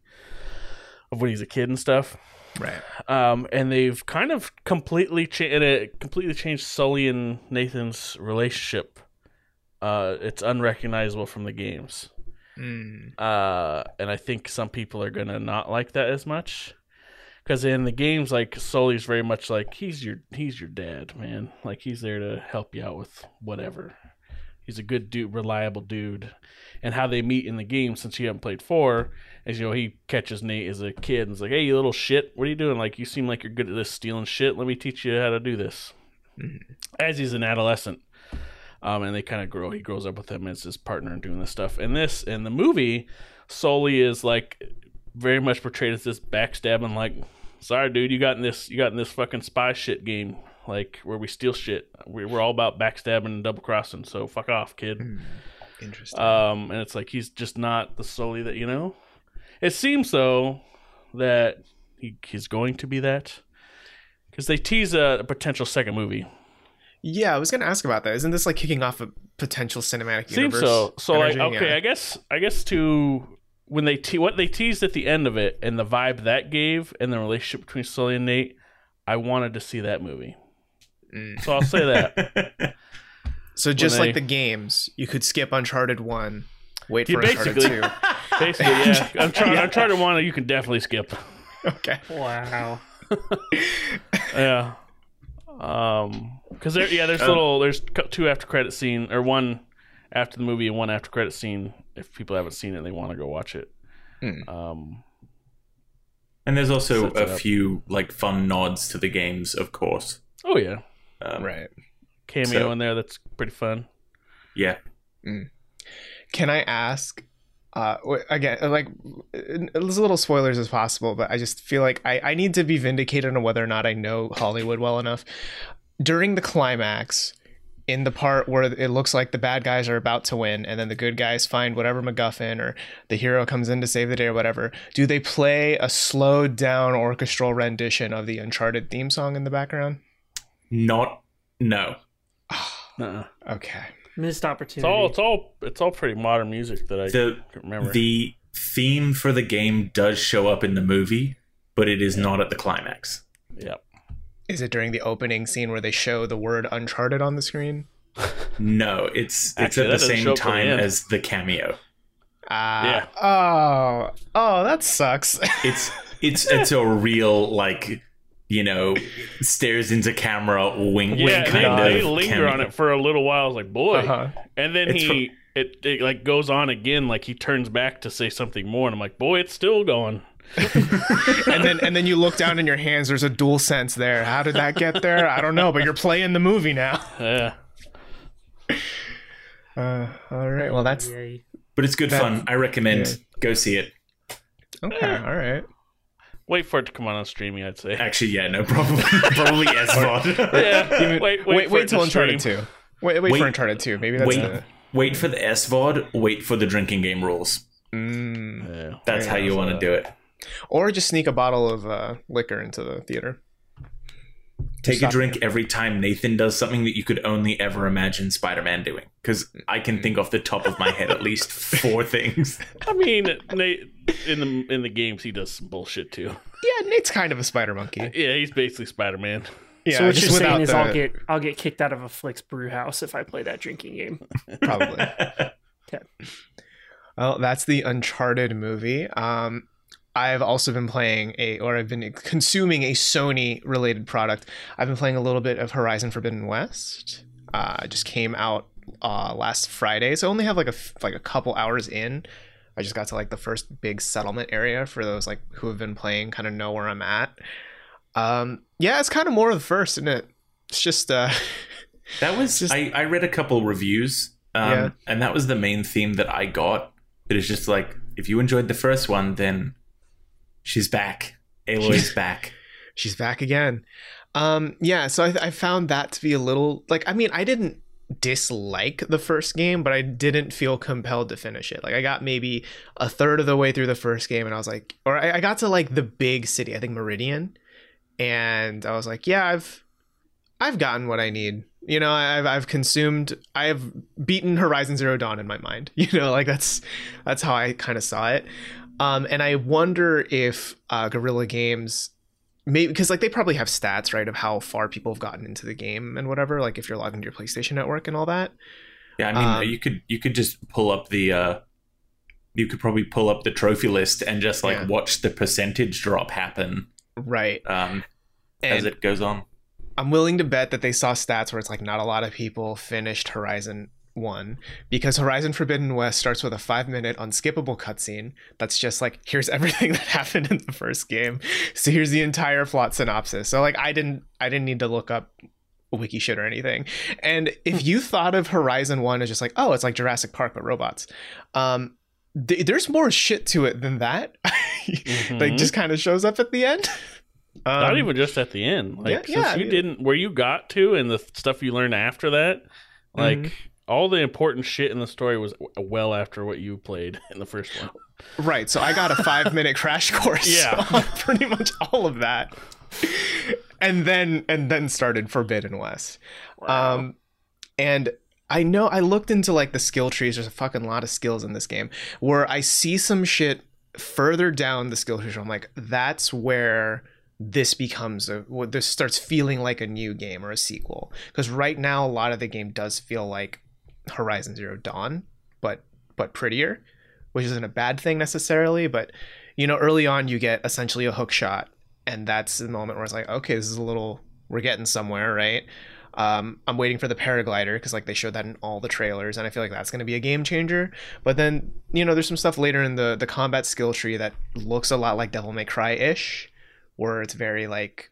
of when he's a kid and stuff. Right. Um, and they've kind of completely changed it completely changed Sully and Nathan's relationship. Uh, it's unrecognizable from the games. Mm. Uh, and I think some people are gonna not like that as much. Because in the games, like Sully's very much like he's your he's your dad, man. Like he's there to help you out with whatever. He's a good dude, reliable dude. And how they meet in the game, since you haven't played four, is you know he catches Nate as a kid and is like, "Hey, you little shit, what are you doing? Like you seem like you're good at this stealing shit. Let me teach you how to do this." As he's an adolescent, um, and they kind of grow. He grows up with him as his partner and doing this stuff. And this in the movie, Sully is like very much portrayed as this backstabbing, like, sorry, dude, you got in this, you got in this fucking spy shit game, like where we steal shit. We- We're all about backstabbing and double crossing. So fuck off, kid. Interesting. Um, and it's like he's just not the Sully that you know. It seems though that he, he's going to be that because they tease a, a potential second movie. Yeah, I was gonna ask about that. Isn't this like kicking off a potential cinematic Seems universe? so. So like, okay, Yeah. I guess I guess to when they te- what they teased at the end of it and the vibe that gave and the relationship between Sully and Nate, I wanted to see that movie. Mm. So I'll say that. So just they- like the games, you could skip Uncharted one, wait for Uncharted two. Basically, yeah. Uncharted, Uncharted one, you can definitely skip. Okay. Wow. Yeah. Um, because there, yeah, there's Um, little, there's two after credit scene or one after the movie and one after credit scene. If people haven't seen it, and they want to go watch it. Hmm. Um, and there's also a few like fun nods to the games, of course. oh yeah, Um, Right. cameo So- in there that's pretty fun. Yeah. Can I ask? Uh, again, like as little spoilers as possible, but I just feel like I, I need to be vindicated on whether or not I know Hollywood well enough. During the climax, in the part where it looks like the bad guys are about to win, and then the good guys find whatever MacGuffin or the hero comes in to save the day or whatever, do they play a slowed down orchestral rendition of the Uncharted theme song in the background? Not no. Uh-uh. Okay. Missed opportunity. It's opportunity. all, it's all, it's all pretty modern music that I The can remember. the theme for the game does show up in the movie, but it is not at the climax. yep. Is it during the opening scene where they show the word Uncharted on the screen? No, it's it's Actually, at the same show up till the time as the cameo. Ah. Yeah. Oh. Oh, that sucks. It's it's it's a real like you know stares into camera wink Yeah, wink they, kind they of linger cameo. on it for a little while. I was like, boy, Uh-huh. and then It's he it, it like goes on again. Like he turns back to say something more, and I'm like, boy, it's still going. and then and then you look down in your hands. There's a DualSense there. How did that get there? I don't know, but you're playing the movie now. Yeah, Uh, all right. Well, that's But it's good That- fun. I recommend yeah. go see it. okay. All right. Wait for it to come on on streaming. I'd say. Actually, yeah, no, probably probably SVOD. Yeah, wait, wait, Wait, for wait, it till Uncharted two. Wait, wait, Wait- for Uncharted two. Maybe that's wait, a, wait for the SVOD. Wait for the drinking game rules. mm. Yeah. That's Yeah, how you want to do it. or just sneak a bottle of uh, liquor into the theater. Take a drink every time Nathan does something that you could only ever imagine Spider-Man doing. Because I can think off the top of my head at least four things. I mean, Nate, in the in the games, he does some bullshit too. Yeah, Nate's kind of a spider monkey. Yeah, he's basically Spider Man. Yeah, so what you're saying is the, I'll get I'll get kicked out of a Flix Brewhouse if I play that drinking game. probably. Okay. Well, that's the Uncharted movie. Um, I've also been playing a, or I've been consuming a Sony related product. I've been playing a little bit of Horizon Forbidden West. Uh, it just came out uh, last Friday, so I only have like a like a couple hours in. I just got to like the first big settlement area for those like who have been playing, kind of know where I'm at. Um, yeah, it's kind of more of the first, isn't it? It's just uh, That was Just- I, I read a couple reviews, um, Yeah. and that was the main theme that I got. It is just like if you enjoyed the first one, then she's back. Aloy's back. she's back again. Um, yeah, so I, I found that to be a little like I mean I didn't dislike the first game, but I didn't feel compelled to finish it. Like I got maybe a third of the way through the first game, and I was like, or I, I got to like the big city, I think Meridian, and I was like, yeah, I've I've gotten what I need. You know, I've I've consumed, I've beaten Horizon Zero Dawn in my mind. You know, like that's that's how I kind of saw it. Um, and I wonder if uh, Guerrilla Games maybe because like they probably have stats right of how far people have gotten into the game and whatever like if you're logged into your playstation network and all that Yeah, I mean, Um, you could you could just pull up the uh, you could probably pull up the trophy list and just like Yeah. watch the percentage drop happen right um, as it goes on. i'm willing to bet that they saw stats where it's like not a lot of people finished horizon 1 because horizon forbidden west starts with a five minute unskippable cutscene that's just like here's everything that happened in the first game so here's the entire plot synopsis so like i didn't i didn't need to look up wiki shit or anything. And if you thought of Horizon 1 as just like, oh, it's like Jurassic Park but robots. Um th- there's more shit to it than that. like Mhm. just kind of shows up at the end. Um, Not even just at the end. Like yeah, since yeah, you yeah. didn't where you got to and the stuff you learned after that, like Mhm. All the important shit in the story was well after what you played in the first one. Right. So I got a five minute crash course Yeah. on pretty much all of that. and then and then started Forbidden West. Um, and I know I looked into like the skill trees. There's a fucking lot of skills in this game where I see some shit further down the skill tree. I'm like, that's where this becomes a well, this starts feeling like a new game or a sequel. Because right now, a lot of the game does feel like Horizon Zero Dawn, but but prettier, which isn't a bad thing necessarily. But you know, early on, you get essentially a hook shot, and that's the moment where it's like, okay, this is a little, we're getting somewhere, right? Um, I'm waiting for the paraglider because like they showed that in all the trailers, and I feel like that's going to be a game changer. But then you know, there's some stuff later in the the combat skill tree that looks a lot like Devil May Cry ish, where it's very like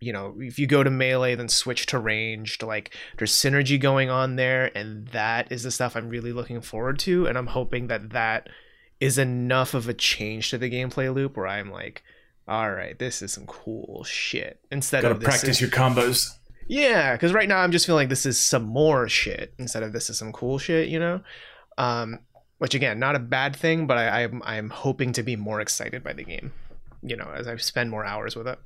you know if you go to melee then switch to ranged like there's synergy going on there and that is the stuff i'm really looking forward to and i'm hoping that that is enough of a change to the gameplay loop where i'm like all right this is some cool shit instead Gotta of this practice is- your combos. yeah, because right now I'm just feeling like this is some more shit instead of this is some cool shit, you know. Um, which again, not a bad thing, but I, I'm I'm hoping to be more excited by the game, you know, as I spend more hours with it.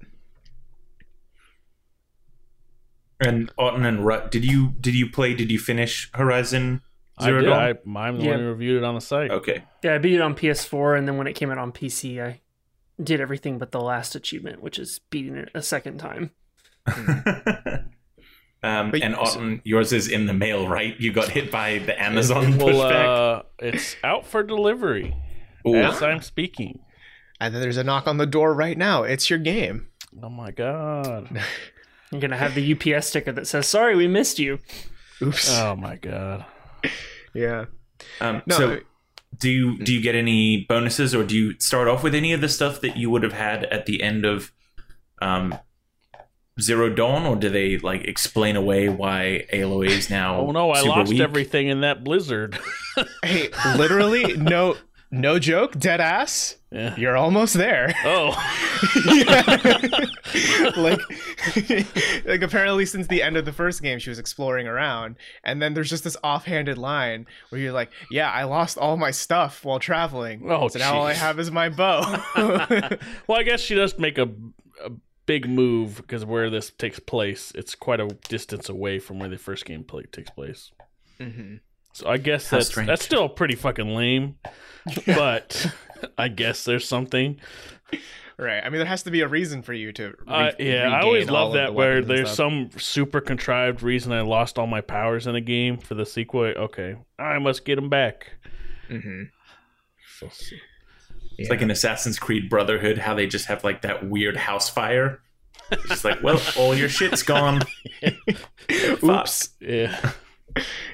And Otten and Rut, did you did you play? Did you finish Horizon I Zero did. Dawn? I, I'm the Yeah. one who reviewed it on the site. Okay. Yeah, I beat it on PS4, and then when it came out on PC, I did everything but the last achievement, which is beating it a second time. um, But- and Otten, yours is in the mail, right? You got hit by the Amazon Well, pushback. uh, it's out for delivery Ooh. as I'm speaking. And then there's a knock on the door right now. It's your game. Oh my god. You're gonna have the UPS sticker that says "Sorry, we missed you." Oops. Oh my god. yeah. Um, No. so, do you do you get any bonuses, or do you start off with any of the stuff that you would have had at the end of um, Zero Dawn, or do they like explain away why Aloy is now? Oh no, I super lost weak? everything in that blizzard. hey, literally, no, no joke, dead ass. Yeah. You're almost there. Oh. like, like apparently since the end of the first game, she was exploring around, and then there's just this offhanded line where you're like, "Yeah, I lost all my stuff while traveling, Oh, so now all I have is my bow." well, I guess she does make a, a big move because where this takes place, it's quite a distance away from where the first game play, takes place. mm-hmm. So I guess How that's strange. that's still pretty fucking lame, but I guess there's something. Right. I mean, there has to be a reason for you to. Re- Uh, yeah, I always love that the where there's stuff. some super contrived reason I lost all my powers in a game for the sequel. Okay, I must get them back. Mm-hmm. So, It's like an Assassin's Creed Brotherhood, how they just have like that weird house fire. It's just like, well, all your shit's gone. Oops. yeah,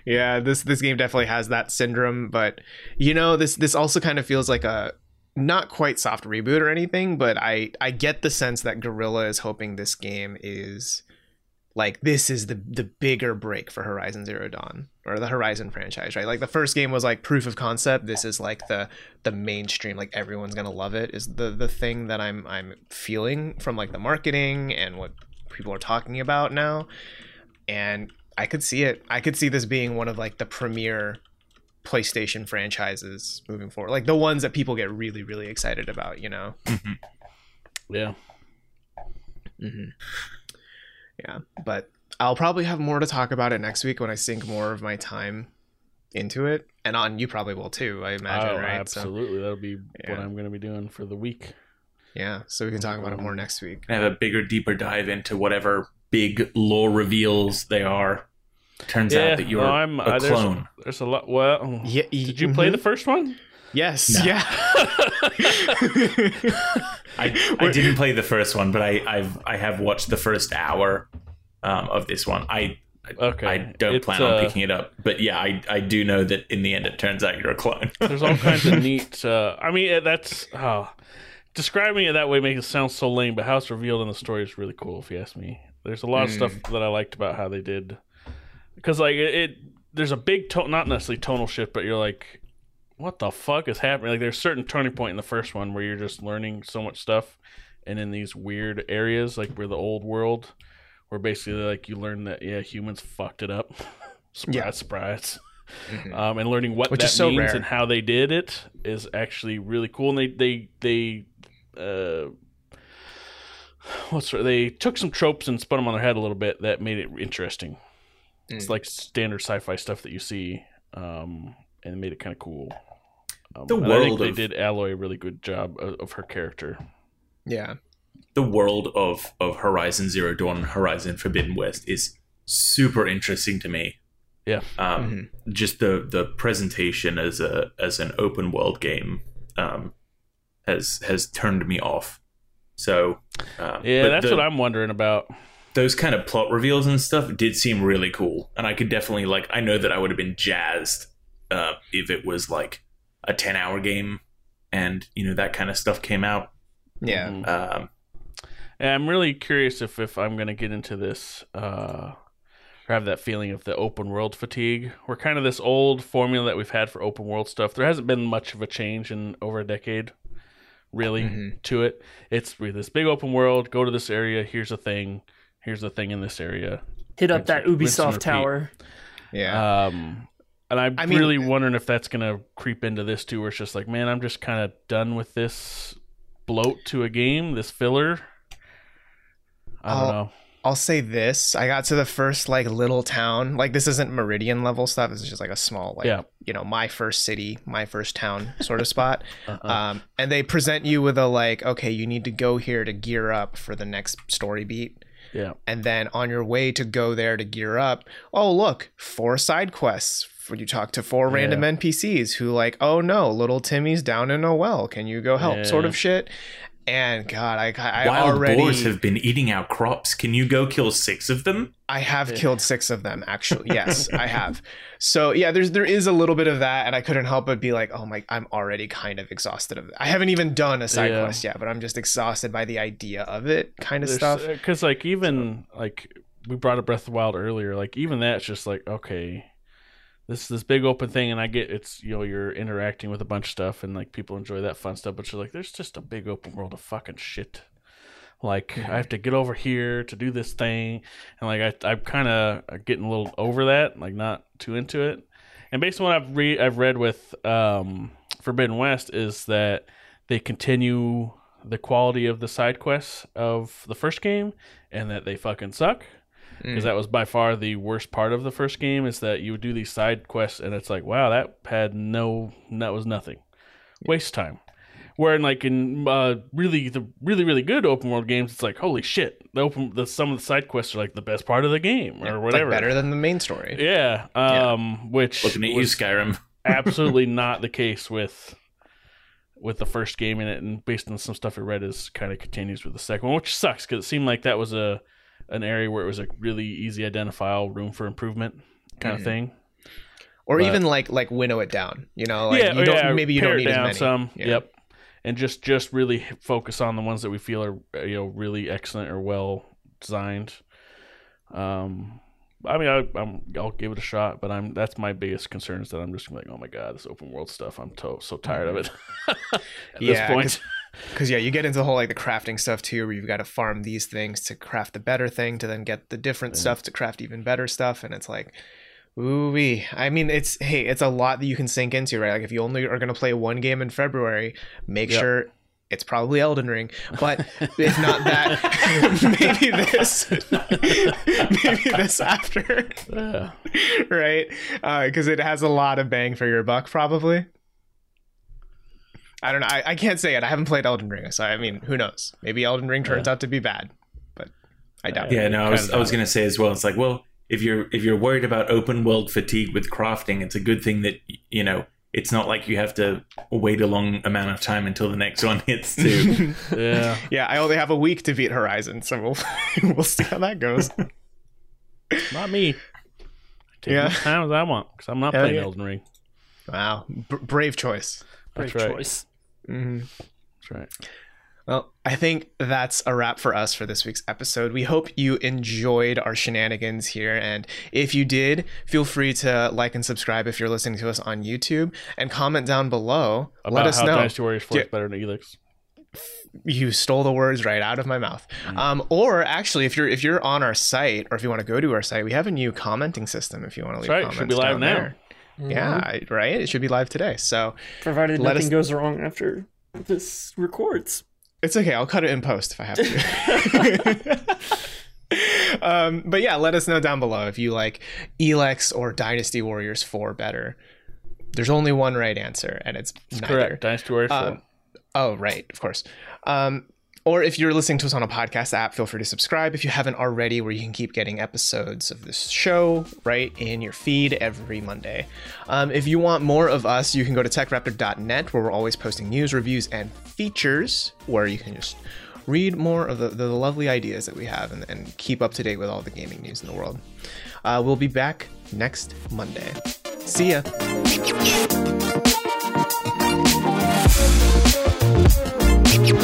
Yeah, this this game definitely has that syndrome, but you know, this this also kind of feels like a not quite soft reboot or anything, but I I get the sense that Guerrilla is hoping this game is like this is the the bigger break for Horizon Zero Dawn or the Horizon franchise, right? Like the first game was like proof of concept. This is like the the mainstream, like everyone's gonna love it. Is the the thing that I'm I'm feeling from like the marketing and what people are talking about now, and I could see it. I could see this being one of like the premier PlayStation franchises moving forward, like the ones that people get really really excited about. You know. yeah. Mm-hmm. Yeah, but I'll probably have more to talk about it next week when I sink more of my time into it, and on you probably will too. I imagine, Oh, right? So absolutely. That'll be what I'm going to be doing for the week. yeah, so we can talk about it more next week. I have a bigger, deeper dive into whatever big lore reveals they are. Turns Yeah, out that you're well, I'm- a uh, there's- clone. There's a lot. Well, Yeah, did you play the first one? Yes. No. Yeah. I, I didn't play the first one, but I, I've I have watched the first hour um, of this one. I Okay, I don't It's, plan on uh, picking it up, but yeah, I, I do know that in the end it turns out you're a clone. There's all kinds of neat. Uh, I mean, that's oh, describing it that way makes it sound so lame, but how it's revealed in the story is really cool. If you ask me, there's a lot of stuff that I liked about how they did, because like it, it there's a big tone, not necessarily tonal shift, but you're like, what the fuck is happening? Like there's a certain turning point in the first one where you're just learning so much stuff, and in these weird areas like where the old world, where basically like you learn that yeah humans fucked it up, surprise Yeah. surprise Mhm. um, and learning what Which that so means rare. and how they did it is actually really cool. And they they they uh, what's they took some tropes and spun them on their head a little bit that made it interesting. It's Mm. like standard sci-fi stuff that you see, um, and made it kind of cool. Um, The and I think world they of- did Aloy a really good job of, of her character. Yeah. the world of of Horizon Zero Dawn and Horizon Forbidden West is super interesting to me. Yeah. Um, Just the the presentation as a as an open world game um, has has turned me off. So um, Yeah, that's the- what I'm wondering about. those kind of plot reveals and stuff did seem really cool, and I could definitely like. I know that I would have been jazzed uh, if it was like a ten hour game, and you know that kind of stuff came out. Yeah. Mhm. Um, And I'm really curious if if I'm going to get into this uh, or have that feeling of the open world fatigue. We're kind of this old formula that we've had for open world stuff. There hasn't been much of a change in over a decade, really, Mhm. to it. It's with this big open world. Go to this area. Here's a thing. Here's a thing in this area. Hit up Rinse- that Ubisoft tower. Yeah. Um, and I'm I mean- really wondering if that's going to creep into this too, where it's just like, man, I'm just kind of done with this bloat to a game, this filler. I don't I'll- know. I'll say this. I got to the first like little town. Like this isn't Meridian level stuff. This is just like a small like Yeah. you know, my first city, my first town sort of spot. Uh-uh. Um and they present you with a like, okay, you need to go here to gear up for the next story beat. yeah. And then on your way to go there to gear up, oh look, four side quests. When you talk to four random Yeah. NPCs who like, oh no, little Timmy's down in a well. Can you go help? Sort of shit. And God, I, I wild already boars have been eating our crops. Can you go kill six of them? I have Yeah. killed six of them actually. Yes, I have. So yeah, there's there is a little bit of that, and I couldn't help but be like, oh my, I'm already kind of exhausted of it. I haven't even done a side Yeah. quest yet, but I'm just exhausted by the idea of it, kind of stuff. Uh, because like even like we brought up Breath of the Wild earlier, like even that's just like okay, this this big open thing, and I get it's you know you're interacting with a bunch of stuff, and like people enjoy that fun stuff, but you're like there's just a big open world of fucking shit. Like I have to get over here to do this thing, and like I I'm kind of getting a little over that, like not too into it. And based on what I've read, I've read with um, Forbidden West is that they continue the quality of the side quests of the first game, and that they fucking suck. Because that was by far the worst part of the first game is that you would do these side quests, and it's like, wow, that had no, that was nothing, waste time. Where in like in uh, really the really really good open world games, it's like holy shit, the open the some of the side quests are like the best part of the game or It's, whatever. like better than the main story. Yeah, um, which Looking at you, Skyrim. absolutely not the case with with the first game in it, and based on some stuff I read, is kind of continues with the second one, which sucks because it seemed like that was a an area where it was a really easy identifiable room for improvement kind Mhm. of thing. Or But- even like like winnow it down. You know, like yeah, you don't yeah, maybe you pare don't need down some. Yeah. Yep, and just just really focus on the ones that we feel are you know really excellent or well designed. Um, I mean, I, I'm I'll give it a shot, but I'm that's my biggest concern is that I'm just like, oh my god, this open world stuff. I'm to- so tired of it at Yeah, this point. Because yeah, you get into the whole like the crafting stuff too, where you've got to farm these things to craft the better thing, to then get the different Yeah. stuff to craft even better stuff, and it's like, ooh wee. I mean, it's hey, it's a lot that you can sink into, right? Like if you only are gonna play one game in February, make Yep. sure it's probably Elden Ring, but if not that, maybe this, maybe this after, right? Uh, because it has a lot of bang for your buck, probably. I don't know. I, I can't say it. I haven't played Elden Ring, so I mean, who knows? Maybe Elden Ring turns Yeah. out to be bad, but I doubt it. Yeah, no, I was I was gonna say as well. It's like, well, if you're if you're worried about open world fatigue with crafting, it's a good thing that you know it's not like you have to wait a long amount of time until the next one hits too. Yeah. yeah, I only have a week to beat Horizon, so we'll we'll see how that goes. Not me. Take Yeah. as time as I want because I'm not Hell playing yeah. Elden Ring. wow, B- brave choice. That's Great right. choice. Hmm That's right. Well, I think that's a wrap for us for this week's episode. We hope you enjoyed our shenanigans here. And if you did, feel free to like and subscribe if you're listening to us on YouTube and comment down below. About Let us how know. Dynasty Warriors 4 is better than Elex. you stole the words right out of my mouth. Mm. Um, or actually, if you're if you're on our site or if you want to go to our site, we have a new commenting system. If you want to leave That's right. comments, Should be live down now. there. Yeah, right. It should be live today. So Provided Let nothing us- goes wrong after this records. It's okay. I'll cut it in post if I have to. um, but yeah, let us know down below if you like Elex or Dynasty Warriors 4 better. There's only one right answer, and it's neither. Correct. Dynasty Warriors. Um, 4. Oh, right, of course. Um, or if you're listening to us on a podcast app, feel free to subscribe if you haven't already, where you can keep getting episodes of this show right in your feed every Monday. Um, if you want more of us, you can go to techraptor.net, where we're always posting news, reviews, and features, where you can just read more of the, the lovely ideas that we have and, and keep up to date with all the gaming news in the world. Uh, we'll be back next Monday. See ya. You.